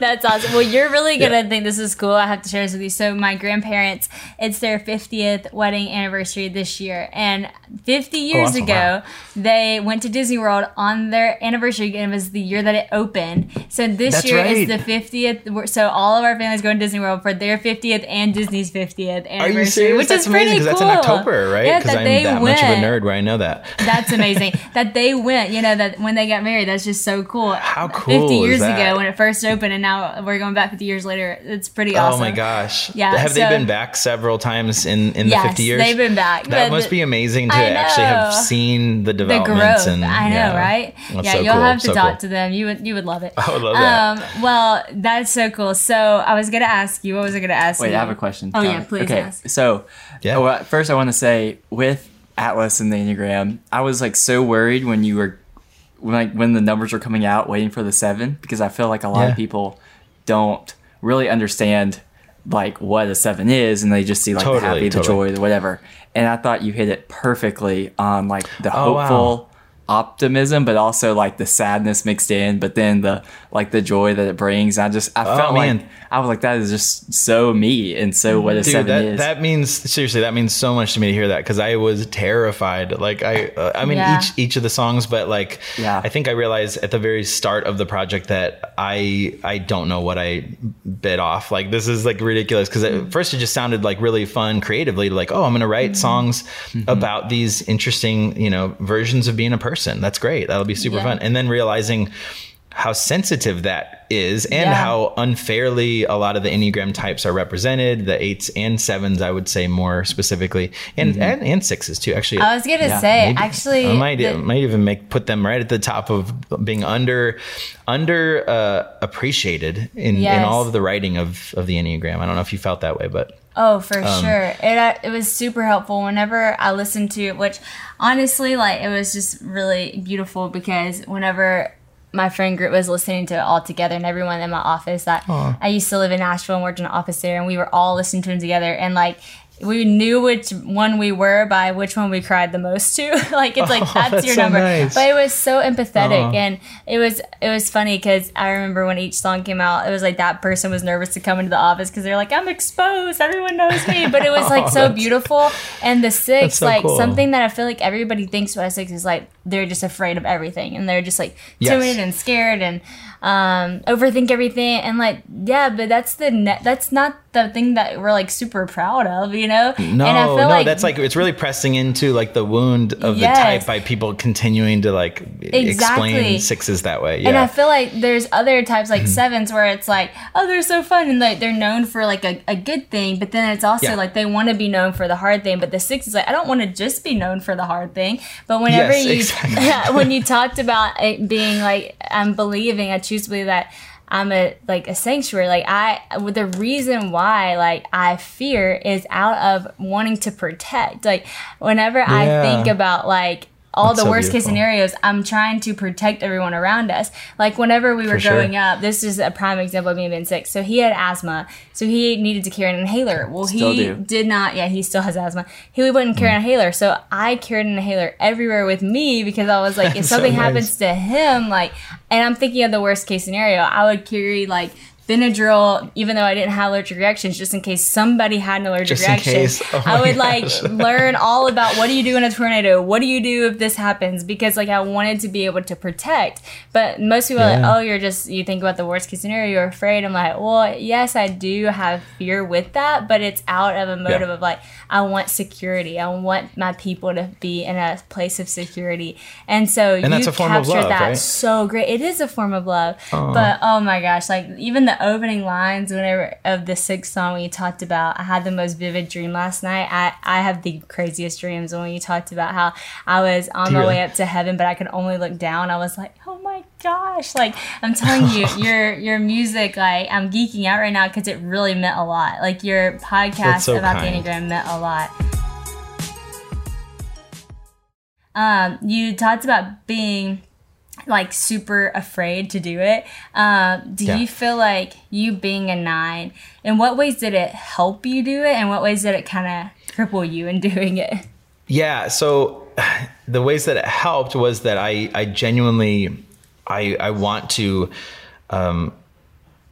Speaker 1: That's awesome. Well, you're really gonna think this is cool. I have to share this with you. So, my grandparents, it's their 50th wedding anniversary this year, and 50 years
Speaker 2: awesome.
Speaker 1: ago,
Speaker 2: Wow.
Speaker 1: they went to Disney World on their anniversary. and It was the year that it opened. So this
Speaker 2: That's
Speaker 1: year is the 50th. So all of our families going to Disney World for their 50th and Disney's 50th anniversary,
Speaker 2: serious?
Speaker 1: which
Speaker 2: that's
Speaker 1: is pretty
Speaker 2: amazing
Speaker 1: cool.
Speaker 2: that's in October, right?
Speaker 1: Yeah,
Speaker 2: Because
Speaker 1: that
Speaker 2: I'm
Speaker 1: they
Speaker 2: that
Speaker 1: went.
Speaker 2: much of a nerd where I know that.
Speaker 1: That's amazing. that they went, you know, that when they got married, that's just so cool.
Speaker 2: How cool
Speaker 1: 50
Speaker 2: is
Speaker 1: years
Speaker 2: that?
Speaker 1: ago when it first opened, and now we're going back 50 years later. It's pretty awesome.
Speaker 2: Oh my gosh!
Speaker 1: Yeah,
Speaker 2: have
Speaker 1: so-
Speaker 2: they been back several times in in the
Speaker 1: Yes,
Speaker 2: 50 years?
Speaker 1: they've been back.
Speaker 2: That
Speaker 1: But
Speaker 2: must
Speaker 1: the-
Speaker 2: be amazing to actually have seen the
Speaker 1: The
Speaker 2: developments
Speaker 1: growth,
Speaker 2: and
Speaker 1: I know,
Speaker 2: yeah.
Speaker 1: right?
Speaker 2: That's
Speaker 1: yeah,
Speaker 2: so
Speaker 1: you'll
Speaker 2: cool,
Speaker 1: have to
Speaker 2: so
Speaker 1: talk
Speaker 2: cool.
Speaker 1: to them. You would, you would love it.
Speaker 2: I would love that.
Speaker 1: Um, well, that's so cool. So I was gonna ask you. What was I gonna ask you?
Speaker 3: Wait,
Speaker 1: you?
Speaker 3: I have a question.
Speaker 1: Oh,
Speaker 3: Tell
Speaker 1: yeah,
Speaker 3: me.
Speaker 1: Please
Speaker 3: Okay,
Speaker 1: ask.
Speaker 3: so
Speaker 2: Yeah.
Speaker 3: Oh, well, first I want to say with Atlas and the Enneagram, I was like so worried when you were when like when the numbers were coming out, waiting for the seven, because I feel like a lot
Speaker 2: Yeah.
Speaker 3: of people don't really understand like what a seven is, and they just see like
Speaker 2: Totally,
Speaker 3: the happy, the joy, the whatever. And I thought you hit it perfectly on like the
Speaker 2: Oh, wow.
Speaker 3: Hopeful optimism but also like the sadness mixed in but then the like the joy that it brings i just i oh, felt
Speaker 2: Oh, man.
Speaker 3: like i was like that is just so me and so what a
Speaker 2: Dude,
Speaker 3: seven
Speaker 2: that,
Speaker 3: is
Speaker 2: that means seriously. That means so much to me to hear that because I was terrified. Like I, uh, I mean,
Speaker 1: Yeah.
Speaker 2: each each of the songs, but like,
Speaker 3: Yeah.
Speaker 2: I think I realized at the very start of the project that I I don't know what I bit off. Like this is like ridiculous because at mm. first it just sounded like really fun creatively. Like oh, I'm gonna write mm-hmm. songs mm-hmm. about these interesting you know versions of being a person. That's great. That'll be super
Speaker 1: Yeah.
Speaker 2: fun. And then realizing how sensitive that is and
Speaker 1: Yeah.
Speaker 2: how unfairly a lot of the enneagram types are represented the eights and sevens i would say more specifically and and, and sixes too actually
Speaker 1: I was gonna
Speaker 3: Yeah,
Speaker 1: say
Speaker 2: maybe-
Speaker 1: actually.
Speaker 2: i might,
Speaker 1: the-
Speaker 2: might even make put them right at the top of being under under uh, appreciated in, in all of the writing of of the enneagram i don't know if you felt that way but
Speaker 1: Oh, for
Speaker 2: Um,
Speaker 1: sure. It uh, it was super helpful whenever I listened to it, which honestly, like, it was just really beautiful because whenever my friend group was listening to it all together and everyone in my office that I used to live in Nashville and worked in an office there and we were all listening to them together and like we knew which one we were by which one we cried the most to. like it's like oh, that's,
Speaker 2: that's
Speaker 1: your
Speaker 2: so
Speaker 1: number.
Speaker 2: nice.
Speaker 1: But it was so empathetic
Speaker 2: Aw.
Speaker 1: and it was it was funny because I remember when each song came out, it was like that person was nervous to come into the office because they're like, I'm exposed, everyone knows me. But it was oh, like so beautiful. And the six,
Speaker 2: so
Speaker 1: like
Speaker 2: cool.
Speaker 1: something that I feel like everybody thinks about six is like they're just afraid of everything and they're just like
Speaker 2: Yes.
Speaker 1: timid and scared and um overthink everything and like yeah but that's the ne- that's not the thing that we're like super proud of, you know?
Speaker 2: No,
Speaker 1: and I feel
Speaker 2: no,
Speaker 1: like
Speaker 2: that's like it's really pressing into like the wound of
Speaker 1: Yes.
Speaker 2: the type by people continuing to like
Speaker 1: Exactly.
Speaker 2: explain sixes that way. Yeah.
Speaker 1: And I feel like there's other types
Speaker 2: Mm-hmm.
Speaker 1: like sevens where it's like, oh, they're so fun and like they're known for like a, a good thing, but then it's also
Speaker 2: Yeah.
Speaker 1: like they want to be known for the hard thing. But the six is like, I don't want to just be known for the hard thing. But whenever
Speaker 2: Yes,
Speaker 1: you
Speaker 2: exactly.
Speaker 1: when you talked about it being like I'm believing, I choose to believe that I'm a like a sanctuary. Like I, the reason why like I fear is out of wanting to protect. Like whenever I think about like all
Speaker 2: That's
Speaker 1: the
Speaker 2: so
Speaker 1: worst case scenarios, I'm trying to protect everyone around us. Like whenever we were
Speaker 2: For sure.
Speaker 1: growing up, this is a prime example of me being sick. So he had asthma, so he needed to carry an inhaler. Well,
Speaker 3: Still
Speaker 1: he
Speaker 3: do.
Speaker 1: did not. Yeah, he still has asthma. He wouldn't carry
Speaker 2: Mm.
Speaker 1: an inhaler, so I carried an inhaler everywhere with me because I was like, if
Speaker 2: So
Speaker 1: something
Speaker 2: nice.
Speaker 1: happens to him, like, and I'm thinking of the worst case scenario, I would carry like. Benadryl, even though I didn't have allergic reactions, just in case somebody had an allergic
Speaker 2: Just
Speaker 1: reaction,
Speaker 2: case. Oh
Speaker 1: I would
Speaker 2: gosh.
Speaker 1: like learn all about what do you do in a tornado? What do you do if this happens? Because like I wanted to be able to protect. But most people are
Speaker 2: Yeah.
Speaker 1: like, oh, you're just you think about the worst case scenario, you're afraid. I'm like, well, yes, I do have fear with that, but it's out of a motive
Speaker 2: Yeah.
Speaker 1: of like I want security. I want my people to be in a place of security. And so you
Speaker 2: that's a form of
Speaker 1: captured
Speaker 2: love,
Speaker 1: that
Speaker 2: right?
Speaker 1: so great. It is a form of love. But oh my gosh, like even the opening lines whenever of the sixth song when you talked about I had the most vivid dream last night. I, I have the craziest dreams when you talked about how I was on my way up to heaven but I could only look down. I was like, Oh my gosh. Like I'm telling you, your your music, like I'm geeking out right now because it really meant a lot. Like your podcast
Speaker 2: so
Speaker 1: about
Speaker 2: kind.
Speaker 1: the Enneagram meant a lot. Um, you talked about being like super afraid to do it. Um, do
Speaker 2: Yeah.
Speaker 1: you feel like you being a nine, in what ways did it help you do it? And what ways did it kind of cripple you in doing it?
Speaker 2: Yeah. So the ways that it helped was that I, I genuinely, I, I want to, um,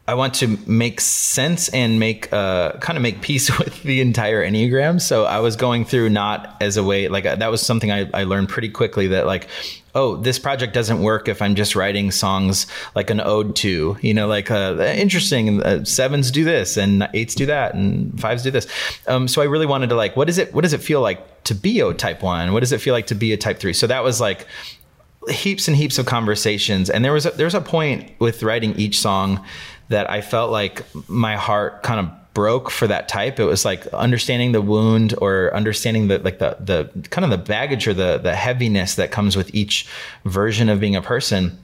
Speaker 2: I want to make sense and make uh, kind of make peace with the entire Enneagram. So I was going through not as a way like uh, that was something I, I learned pretty quickly that like, oh, this project doesn't work if I'm just writing songs like an ode to, you know, like uh, interesting. Uh, sevens do this and eights do that and fives do this. Um, so I really wanted to like, what is it? What does it feel like to be a type one? What does it feel like to be a type three? So that was like heaps and heaps of conversations and there was a, there was a point with writing each song that I felt like my heart kind of broke for that type it was like understanding the wound or understanding the like the the kind of the baggage or the the heaviness that comes with each version of being a person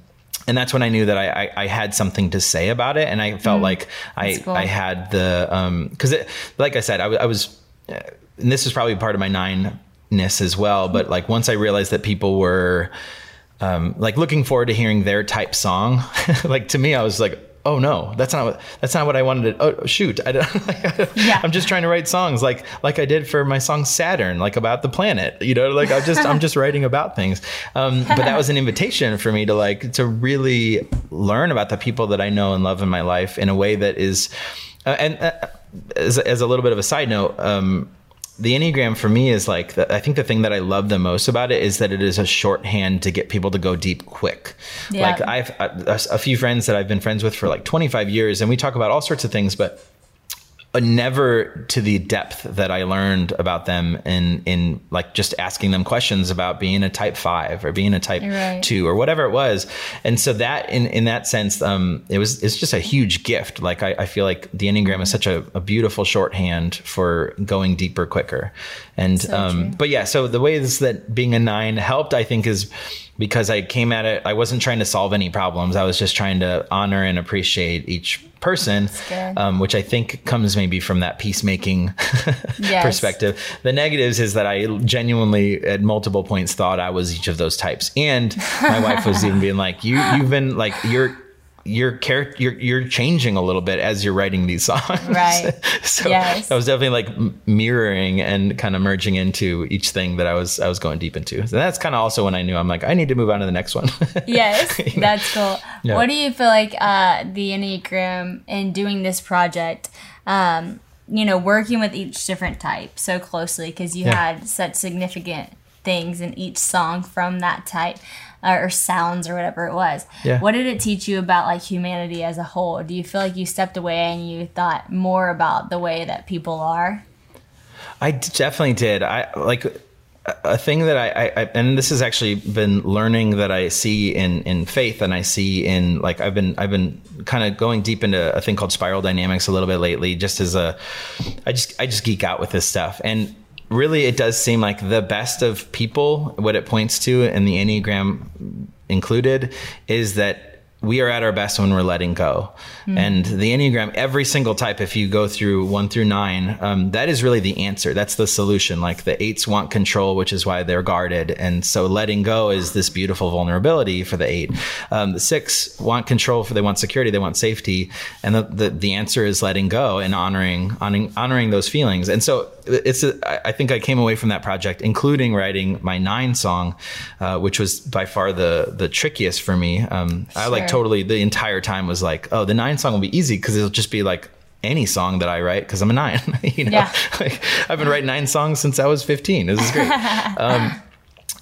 Speaker 2: and that's when I knew that I, I, I had something to say about it, and I felt like I,
Speaker 1: cool.
Speaker 2: I had the um because it like I said I was uh, and this is probably part of my nine ness as well but like once I realized that people were um, like looking forward to hearing their type song. like to me, I was like, oh no, that's not what that's not what I wanted to. Oh shoot, I don't, like,
Speaker 1: yeah.
Speaker 2: I'm just trying to write songs like like I did for my song Saturn, like about the planet. You know, like I'm just I'm just writing about things. Um, but that was an invitation for me to like to really learn about the people that I know and love in my life in a way that is, uh, and uh, as as a little bit of a side note. Um, the enneagram for me is like the, i think the thing that i love the most about it is that it is a shorthand to get people to go deep quick
Speaker 1: Yeah.
Speaker 2: like i've a, a few friends that i've been friends with for like 25 years and we talk about all sorts of things but never to the depth that I learned about them in in like just asking them questions about being a type five or being a type
Speaker 1: Right.
Speaker 2: two or whatever it was. And so that in in that sense, um, it was it's just a huge gift. Like I, I feel like the Enneagram is such a, a beautiful shorthand for going deeper quicker. And
Speaker 1: So
Speaker 2: um, but yeah, so the ways that being a nine helped, I think, is because I came at it. I wasn't trying to solve any problems. I was just trying to honor and appreciate each person, um, which I think comes maybe from that peacemaking
Speaker 1: Yes.
Speaker 2: perspective. The negatives is that I genuinely, at multiple points, thought I was each of those types, and my wife was even being like, "You, you've been like you're." Your character, you're you're changing a little bit as you're writing these songs,
Speaker 1: Right.
Speaker 2: so
Speaker 1: Yes.
Speaker 2: I was definitely like mirroring and kind of merging into each thing that I was I was going deep into. And that's kind of also when I knew I'm like I need to move on to the next one.
Speaker 1: yes, that's cool.
Speaker 2: Yeah.
Speaker 1: What do you feel like uh, the Enneagram in doing this project? Um, you know, working with each different type so closely because you
Speaker 2: Yeah.
Speaker 1: had such significant things in each song from that type. Or, or sounds or whatever it was.
Speaker 2: Yeah.
Speaker 1: What did it teach you about like humanity as a whole? Do you feel like you stepped away and you thought more about the way that people are?
Speaker 2: I d- definitely did. I like a- a thing that I, I, I and this has actually been learning that I see in in faith and I see in like I've been I've been kind of going deep into a thing called spiral dynamics a little bit lately just as a I just I just geek out with this stuff and really it does seem like the best of people what it points to and the enneagram included is that we are at our best when we're letting go. And the Enneagram, every single type, if you go through one through nine, um, that is really the answer. That's the solution. Like the eights want control, which is why they're guarded. And so letting go is this beautiful vulnerability for the eight. Um, the six want control for they want security, they want safety. And the, the, the answer is letting go and honoring, honoring, honoring those feelings. And so it's a, I- think I came away from that project, including writing my nine song, uh, which was by far the the trickiest for me. Um, I like
Speaker 1: Sure.
Speaker 2: Totally the entire time was like, oh, the nine song will be easy because it'll just be like any song that I write because I'm a nine. you know,
Speaker 1: Yeah.
Speaker 2: like, I've been writing nine songs since I was 15. This is great. um,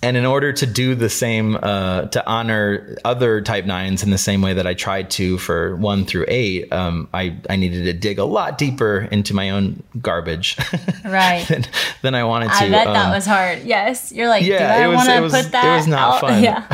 Speaker 2: and in order to do the same, uh, to honor other type nines in the same way that I tried to for one through eight, um, I, I needed to dig a lot deeper into my own garbage
Speaker 1: Right.
Speaker 2: than, than I wanted to.
Speaker 1: I bet that
Speaker 2: Um,
Speaker 1: was hard. Yes, you're like,
Speaker 2: yeah,
Speaker 1: do I want to put
Speaker 2: it
Speaker 1: that?
Speaker 2: was not
Speaker 1: out?
Speaker 2: fun.
Speaker 1: Yeah.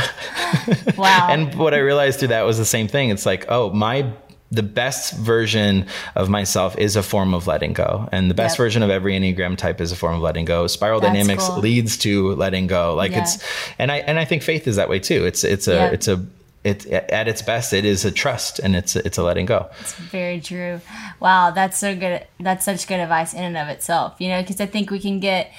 Speaker 1: wow.
Speaker 2: and what I realized through that was the same thing. It's like, oh, my the best version of myself is a form of letting go, and the best
Speaker 1: Yep.
Speaker 2: version of every enneagram type is a form of letting go. Spiral
Speaker 1: That's
Speaker 2: dynamics
Speaker 1: cool.
Speaker 2: leads to letting go. Like
Speaker 1: Yeah.
Speaker 2: it's, and I and I think faith is that way too. It's it's a
Speaker 1: Yep.
Speaker 2: it's a it at its best it is a trust and it's a, it's a letting go.
Speaker 1: It's very true. Wow, that's so good. That's such good advice in and of itself. You know, because I think we can get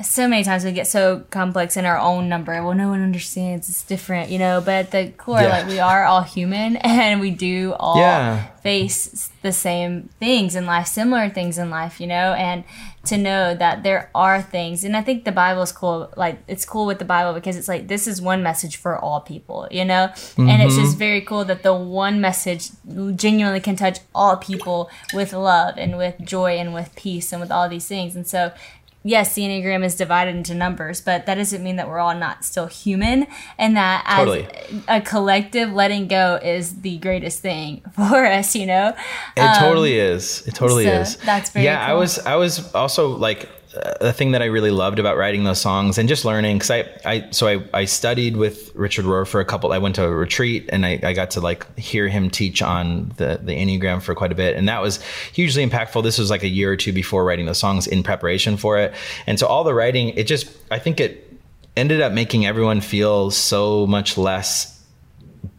Speaker 1: so many times we get so complex in our own number. Well, no one understands. It's different, you know. But at the core,
Speaker 2: Yeah.
Speaker 1: like we are all human, and we do all
Speaker 2: Yeah.
Speaker 1: face the same things in life, similar things in life, you know. And to know that there are things, and I think the Bible is cool. Like it's cool with the Bible because it's like this is one message for all people, you know. And it's mm-hmm. just very cool that the one message genuinely can touch all people with love and with joy and with peace and with all these things. And so yes, the Enneagram is divided into numbers, but that doesn't mean that we're all not still human and that as
Speaker 2: Totally.
Speaker 1: a collective letting go is the greatest thing for us, you know?
Speaker 2: It totally is. It totally
Speaker 1: Um, so
Speaker 2: is.
Speaker 1: that's very
Speaker 2: Yeah, I was I was also like the thing that I really loved about writing those songs and just learning because I, I so I, I studied with Richard Rohr for a couple I went to a retreat and I, I got to like hear him teach on the the Enneagram for quite a bit and that was hugely impactful. This was like a year or two before writing the songs in preparation for it. And so all the writing, it just I think it ended up making everyone feel so much less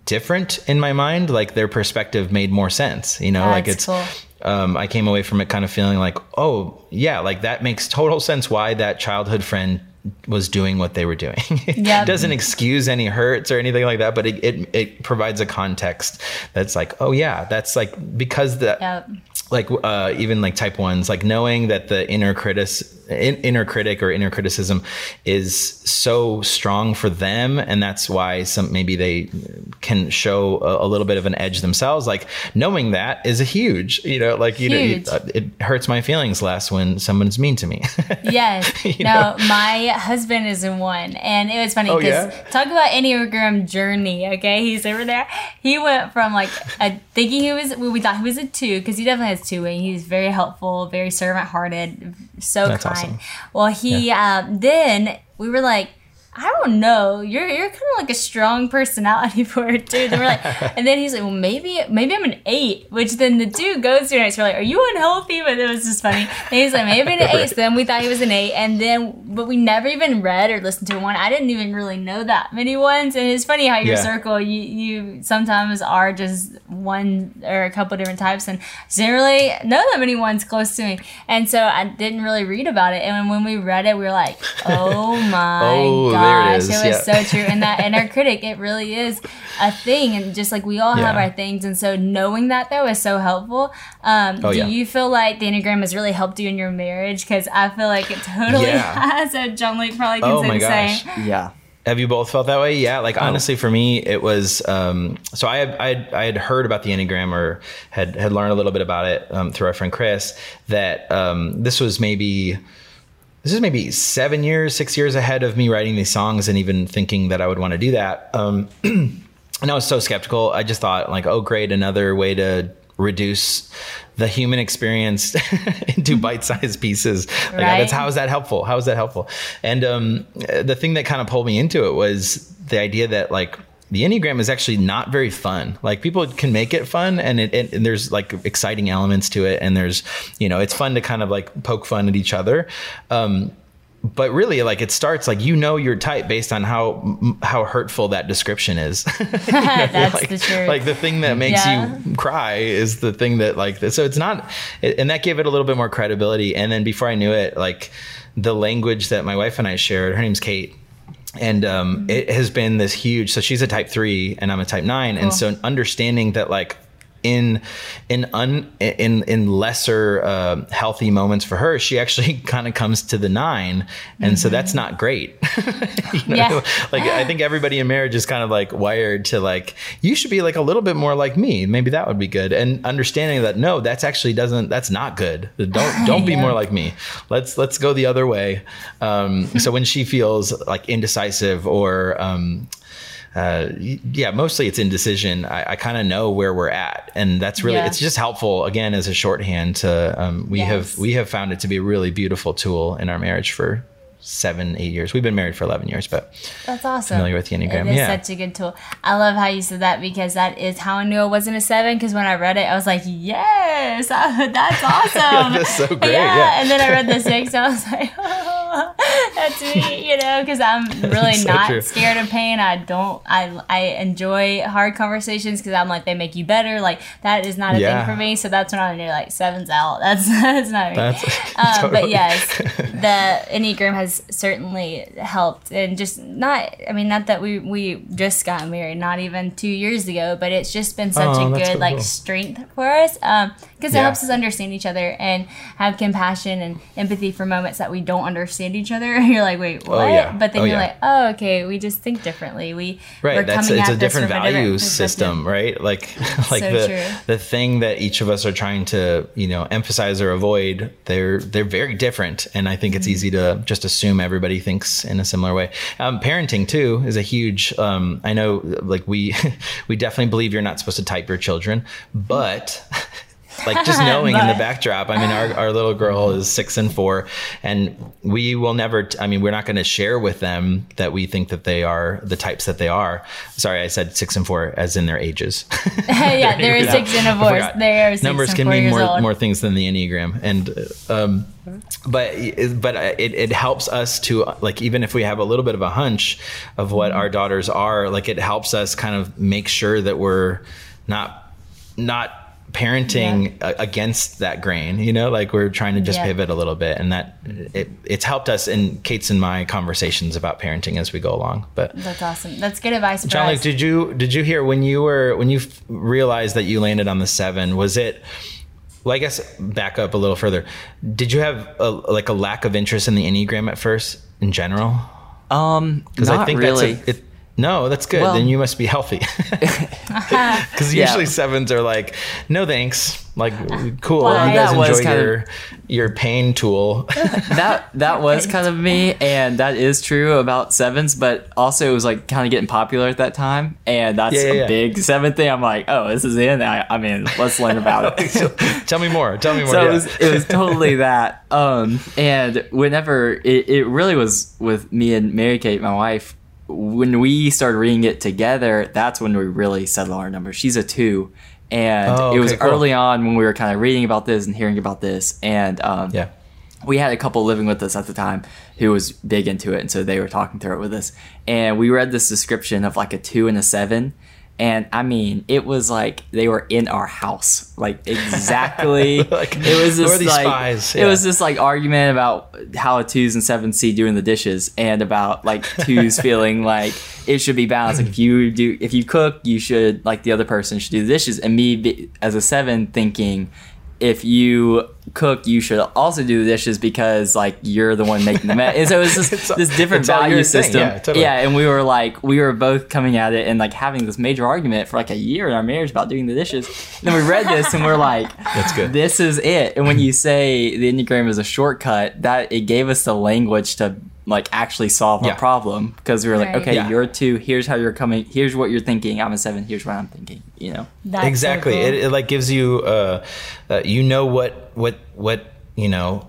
Speaker 2: different in my mind like their perspective made more sense you know like it's
Speaker 1: cool.
Speaker 2: um, I came away from it kind of feeling like, oh, yeah, like that makes total sense why that childhood friend was doing what they were doing. it doesn't excuse any hurts or anything like that, but it, it, it provides a context that's like, oh, yeah, that's like because the
Speaker 1: Yep.
Speaker 2: Like uh, even like type ones, like knowing that the inner critic, in, inner critic or inner criticism is so strong for them, and that's why some maybe they can show a, a little bit of an edge themselves. Like knowing that is a huge, you know, like you know, you- uh, it hurts my feelings less when someone's mean to me.
Speaker 1: Yes.
Speaker 2: You
Speaker 1: no,
Speaker 2: know?
Speaker 1: my husband is in one. And it was funny
Speaker 2: Oh,
Speaker 1: because
Speaker 2: yeah?
Speaker 1: talk about Enneagram journey, okay? He's over there. He went from like a, thinking he was, well, we thought he was a two because he definitely has two. And he's very helpful, very servant hearted, so
Speaker 2: That's
Speaker 1: kind.
Speaker 2: awesome.
Speaker 1: Well, he, um, then we were like, I don't know. You're you're kind of like a strong personality for it, two. Then we're like, and then he's like, well, maybe maybe I'm an eight. Which then the dude goes to next. We're like, are you unhealthy? But it was just funny. And he's like, maybe an eight. So then we thought he was an eight, and then but we never even read or listened to one. I didn't even really know that many ones. And it's funny how your
Speaker 2: Yeah.
Speaker 1: circle you you sometimes are just one or a couple different types, and generally know that many ones close to me. And so I didn't really read about it. And when we read it, we were like, oh my
Speaker 2: Oh,
Speaker 1: gosh,
Speaker 2: there it is, It
Speaker 1: was
Speaker 2: yeah.
Speaker 1: so true. And that inner critic, it really is a thing. And just like we all have our things. And so knowing that though is so helpful. Um,
Speaker 2: Oh,
Speaker 1: do
Speaker 2: yeah.
Speaker 1: you feel like the Enneagram has really helped you in your marriage? Because I feel like it totally
Speaker 2: Yeah.
Speaker 1: has. So John Luke probably can
Speaker 2: Oh
Speaker 1: say
Speaker 2: my
Speaker 1: the
Speaker 2: gosh.
Speaker 1: same.
Speaker 3: Yeah.
Speaker 2: Have you both felt that way? Yeah. Like
Speaker 1: Oh.
Speaker 2: honestly, for me, it was. Um, so I had, I had I had heard about the enneagram or had had learned a little bit about it um, through our friend Chris. That um, this was maybe this is maybe seven years, six years ahead of me writing these songs and even thinking that I would want to do that. Um, and I was so skeptical. I just thought like, oh, great, another way to reduce the human experience into bite-sized pieces. Like,
Speaker 1: Right.
Speaker 2: that's how is that helpful? How is that helpful? And um, the thing that kind of pulled me into it was the idea that like the enneagram is actually not very fun. Like people can make it fun, and it, it and there's like exciting elements to it, and there's you know it's fun to kind of like poke fun at each other. Um, but really like it starts like you know your type based on how how hurtful that description is
Speaker 1: That's
Speaker 2: like,
Speaker 1: the truth.
Speaker 2: like the thing that makes
Speaker 1: Yeah.
Speaker 2: you cry is the thing that like so it's not and that gave it a little bit more credibility and then before i knew it like the language that my wife and i shared her name's kate and um, it has been this huge so she's a type 3 and i'm a type 9 and so understanding that like in in un in in lesser uh, healthy moments for her, she actually kind of comes to the nine, and so that's not great. you know?
Speaker 1: Yeah.
Speaker 2: Like I think everybody in marriage is kind of like wired to like you should be like a little bit more like me. Maybe that would be good. And understanding that no, that's actually doesn't that's not good. Don't don't be
Speaker 1: Yeah.
Speaker 2: more like me. Let's let's go the other way. Um, so when she feels like indecisive or um, uh, yeah, mostly it's indecision. I, I kind of know where we're at, and that's really
Speaker 1: Yeah.
Speaker 2: it's just helpful again as a shorthand to um, we
Speaker 1: Yes.
Speaker 2: have we have found it to be a really beautiful tool in our marriage for seven eight years. We've been married for eleven years, but
Speaker 1: That's awesome.
Speaker 2: Familiar with the Enneagram,
Speaker 1: It is
Speaker 2: yeah.
Speaker 1: such a good tool. I love how you said that because that is how I knew it wasn't a seven. Because when I read it, I was like, yes, that's awesome.
Speaker 2: That's so great, yeah.
Speaker 1: And then I read the six, and I was like, oh, that's me, you know, because I'm really
Speaker 2: So
Speaker 1: not
Speaker 2: true.
Speaker 1: scared of pain. I don't. I I enjoy hard conversations because I'm like they make you better. Like that is not a
Speaker 2: Yeah.
Speaker 1: thing for me. So that's when I knew like seven's out. That's that's not me.
Speaker 2: That's-
Speaker 1: um, But yes, the Enneagram has certainly helped, and just not. I mean, not that we we just got married, not even two years ago, but it's just been such
Speaker 2: Oh,
Speaker 1: a good
Speaker 2: so
Speaker 1: like
Speaker 2: cool.
Speaker 1: strength for us because it
Speaker 2: Yeah.
Speaker 1: helps us understand each other and have compassion and empathy for moments that we don't understand each other. you're like, wait, what?
Speaker 2: yeah.
Speaker 1: But then
Speaker 2: Oh,
Speaker 1: you're
Speaker 2: yeah.
Speaker 1: like, oh, okay, we just think differently. We
Speaker 2: right
Speaker 1: we're
Speaker 2: that's
Speaker 1: coming
Speaker 2: it's
Speaker 1: at
Speaker 2: a different value
Speaker 1: perspective.
Speaker 2: system right like like
Speaker 1: So
Speaker 2: the
Speaker 1: true.
Speaker 2: the thing that each of us are trying to you know emphasize or avoid they're they're very different and i think it's
Speaker 1: Mm-hmm.
Speaker 2: easy to just assume everybody thinks in a similar way um, parenting too is a huge um, i know like we we definitely believe you're not supposed to type your children but like just knowing in the backdrop i mean our, our little girl is six and four and we will never i mean we're not going to share with them that we think that they are the types that they are sorry i said six and four as in their ages
Speaker 1: yeah, there is six and a four. There are six
Speaker 2: numbers can mean more
Speaker 1: old.
Speaker 2: more things than the enneagram and um but but it, it helps us to like even if we have a little bit of a hunch of what our daughters are like it helps us kind of make sure that we're not not parenting a- against that grain you know like we're trying to just
Speaker 1: Yeah.
Speaker 2: pivot a little bit and that it, it's helped us in kate's and my conversations about parenting as we go along but
Speaker 1: That's awesome. That's good advice for
Speaker 2: John,
Speaker 1: us.
Speaker 2: Luke, did you did you hear when you were when you f- realized that you landed on the seven? Was it? Well, I guess back up a little further. Did you have a, like a lack of interest in the enneagram at first, in general?
Speaker 3: Um,
Speaker 2: Because
Speaker 3: not
Speaker 2: I think
Speaker 3: really.
Speaker 2: that's a, it, no, that's good.
Speaker 3: Well-
Speaker 2: then you must be healthy. Because
Speaker 3: Yeah.
Speaker 2: usually sevens are like, no thanks. Like, cool.
Speaker 1: Why?
Speaker 2: You guys enjoy
Speaker 3: kind of-
Speaker 2: your your pain tool.
Speaker 3: that that was kind of me, and that is true about sevens. But also, it was like kind of getting popular at that time, and that's
Speaker 2: Yeah, yeah,
Speaker 3: a
Speaker 2: yeah.
Speaker 3: big seven thing. I'm like, oh, this is in. I, I mean, let's learn about it.
Speaker 2: So, tell me more. Tell me more.
Speaker 3: so
Speaker 2: yeah.
Speaker 3: it was it was totally that. Um, and whenever it, it really was with me and Mary Kate, my wife, when we started reading it together, that's when we really settled our numbers. She's a two. And
Speaker 2: Oh,
Speaker 3: it was
Speaker 2: cool.
Speaker 3: early on when we were kind of reading about this and hearing about this. And um,
Speaker 2: yeah.
Speaker 3: we had a couple living with us at the time who was big into it and so they were talking through it with us and we read this description of like a two and a seven and i mean it was like they were in our house like exactly.
Speaker 2: Like,
Speaker 3: it was this like
Speaker 2: spies?
Speaker 3: it was this like argument about how a twos and sevens see doing the dishes and about like twos feeling like it should be balanced. Like if you do if you cook you should like the other person should do the dishes. And me as a seven thinking if you cook, you should also do the dishes because like you're the one making the mess. And so it's just
Speaker 2: It's-
Speaker 3: this different value system.
Speaker 2: Yeah, totally.
Speaker 3: and we were like, we were both coming at it and like having this major argument for like a year in our marriage about doing the dishes. And then we read this and we're like,
Speaker 2: That's good.
Speaker 3: This is it. And when you say the Enneagram is a shortcut, that it gave us the language to like actually solve
Speaker 2: Yeah.
Speaker 3: a problem because we were like, okay,
Speaker 2: Yeah.
Speaker 3: you're two. Here's how you're coming. Here's what you're thinking. I'm a seven. Here's what I'm thinking. You know.
Speaker 1: That's so
Speaker 2: exactly
Speaker 1: cool.
Speaker 2: it, it like gives you uh, uh you know what what what you know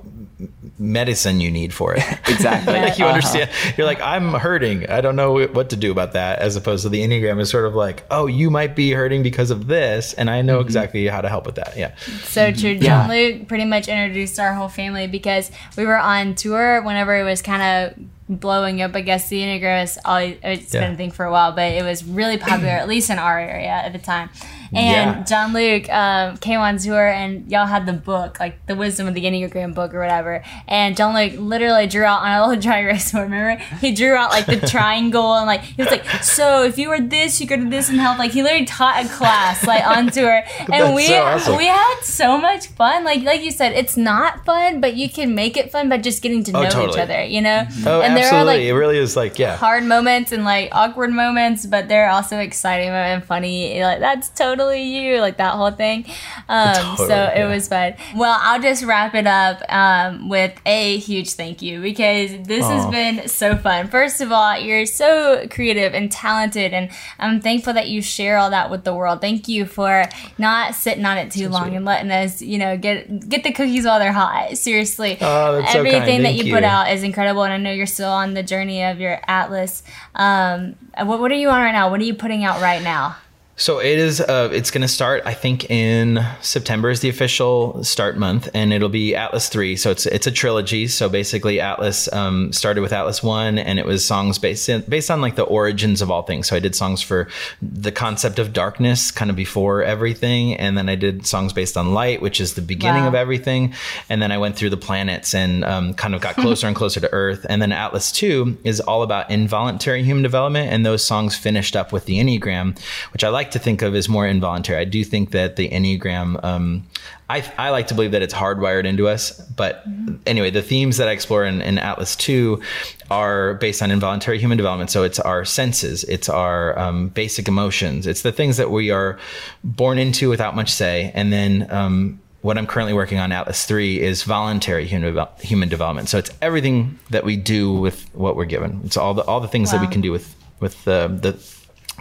Speaker 2: medicine you need for it
Speaker 3: Exactly.
Speaker 2: like you
Speaker 3: Uh-huh.
Speaker 2: understand you're like i'm hurting i don't know what to do about that as opposed to the enneagram is sort of like oh you might be hurting because of this and i
Speaker 3: Mm-hmm.
Speaker 2: know exactly how to help with that yeah
Speaker 1: So true.
Speaker 3: Mm-hmm. Yeah.
Speaker 1: John Luke pretty much introduced our whole family because we were on tour whenever it was kind of blowing up. I guess the Enneagram is always it's
Speaker 2: Yeah.
Speaker 1: been a thing for a while, but it was really popular, at least in our area at the time. And
Speaker 2: Yeah.
Speaker 1: John Luke um, came on tour, and y'all had the book, like the Wisdom of the Enneagram book or whatever. And John Luke literally drew out on a little dry erase board. Remember, he drew out like the triangle, and like he was like, "So if you were this, you go to this and help." Like he literally taught a class like on tour, and
Speaker 2: That's
Speaker 1: we
Speaker 2: so awesome.
Speaker 1: we had so much fun. Like like you said, it's not fun, but you can make it fun by just getting to
Speaker 2: Oh,
Speaker 1: know each other. You know,
Speaker 2: oh
Speaker 1: and there are like
Speaker 2: it really is like yeah
Speaker 1: hard moments and like awkward moments, but they're also exciting and funny. Like that's totally you, like that whole thing. Um,
Speaker 2: Totally,
Speaker 1: so it
Speaker 2: yeah.
Speaker 1: was fun. Well, I'll just wrap it up um, with a huge thank you because this has been so fun. First of all, you're so creative and talented, and I'm thankful that you share all that with the world. Thank you for not sitting on it too long
Speaker 2: sweet.
Speaker 1: and letting us, you know, get get the cookies while they're hot. Seriously,
Speaker 2: Oh, that's so
Speaker 1: everything that
Speaker 2: Thank
Speaker 1: you, put out is incredible, and I know you're still on the journey of your atlas. Um, what, what are you on right now? What are you putting out right now?
Speaker 2: So it is. Uh, it's going to start. I think in September is the official start month, and it'll be Atlas three. So it's it's a trilogy. So basically, Atlas um, started with Atlas one, and it was songs based in, based on like the origins of all things. So I did songs for the concept of darkness, kind of before everything, and then I did songs based on light, which is the beginning
Speaker 1: Wow.
Speaker 2: of everything. And then I went through the planets and um, kind of got closer and closer to Earth. And then Atlas two is all about involuntary human development, and those songs finished up with the Enneagram, which I like to think of as more involuntary. I do think that the Enneagram, um, I, I like to believe that it's hardwired into us. But anyway, the themes that I explore in, in Atlas 2 are based on involuntary human development. So it's our senses, it's our um, basic emotions, it's the things that we are born into without much say. And then, um, what I'm currently working on Atlas 3 is voluntary human, human development. So it's everything that we do with what we're given. It's all the all the things that we can do with with the the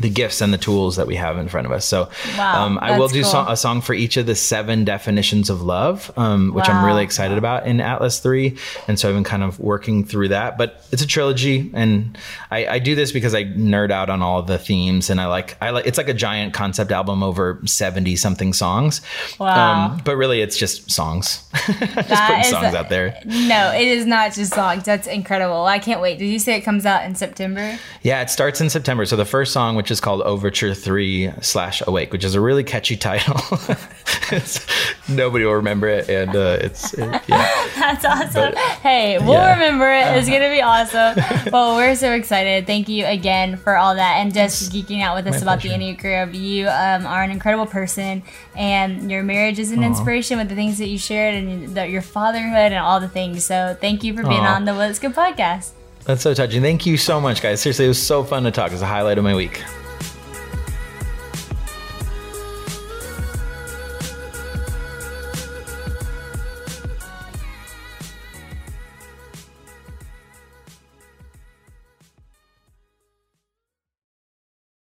Speaker 2: the gifts and the tools that we have in front of us. So
Speaker 1: Wow,
Speaker 2: um, I will do so- a song for each of the seven definitions of love, um, which I'm really excited about in Atlas 3. And so I've been kind of working through that. But it's a trilogy, and I, I do this because I nerd out on all the themes, and I like I like it's like a giant concept album over 70 something songs. Um,
Speaker 1: Wow.
Speaker 2: but really, it's just songs. just putting songs
Speaker 1: a-
Speaker 2: out there.
Speaker 1: No, it is not just songs. That's incredible. I can't wait. Did you say it comes out in September?
Speaker 2: Yeah, it starts in September. So the first song, which is called Overture Three slash Awake, which is a really catchy title. Nobody will remember it, and uh, it's it- yeah.
Speaker 1: That's awesome.
Speaker 2: But-
Speaker 1: hey, we'll
Speaker 2: yeah.
Speaker 1: remember it. It's gonna be awesome. well, we're so excited. Thank you again for all that and just geeking out with us
Speaker 2: My
Speaker 1: about
Speaker 2: pleasure.
Speaker 1: the Enneagram. You um, are an incredible person, and your marriage is an inspiration with the things that you shared and the, your fatherhood and all the things. So thank you for being
Speaker 2: Aw.
Speaker 1: on the What's Good podcast.
Speaker 2: That's so touching. Thank you so much, guys. Seriously, it was so fun to talk. It's a highlight of my week.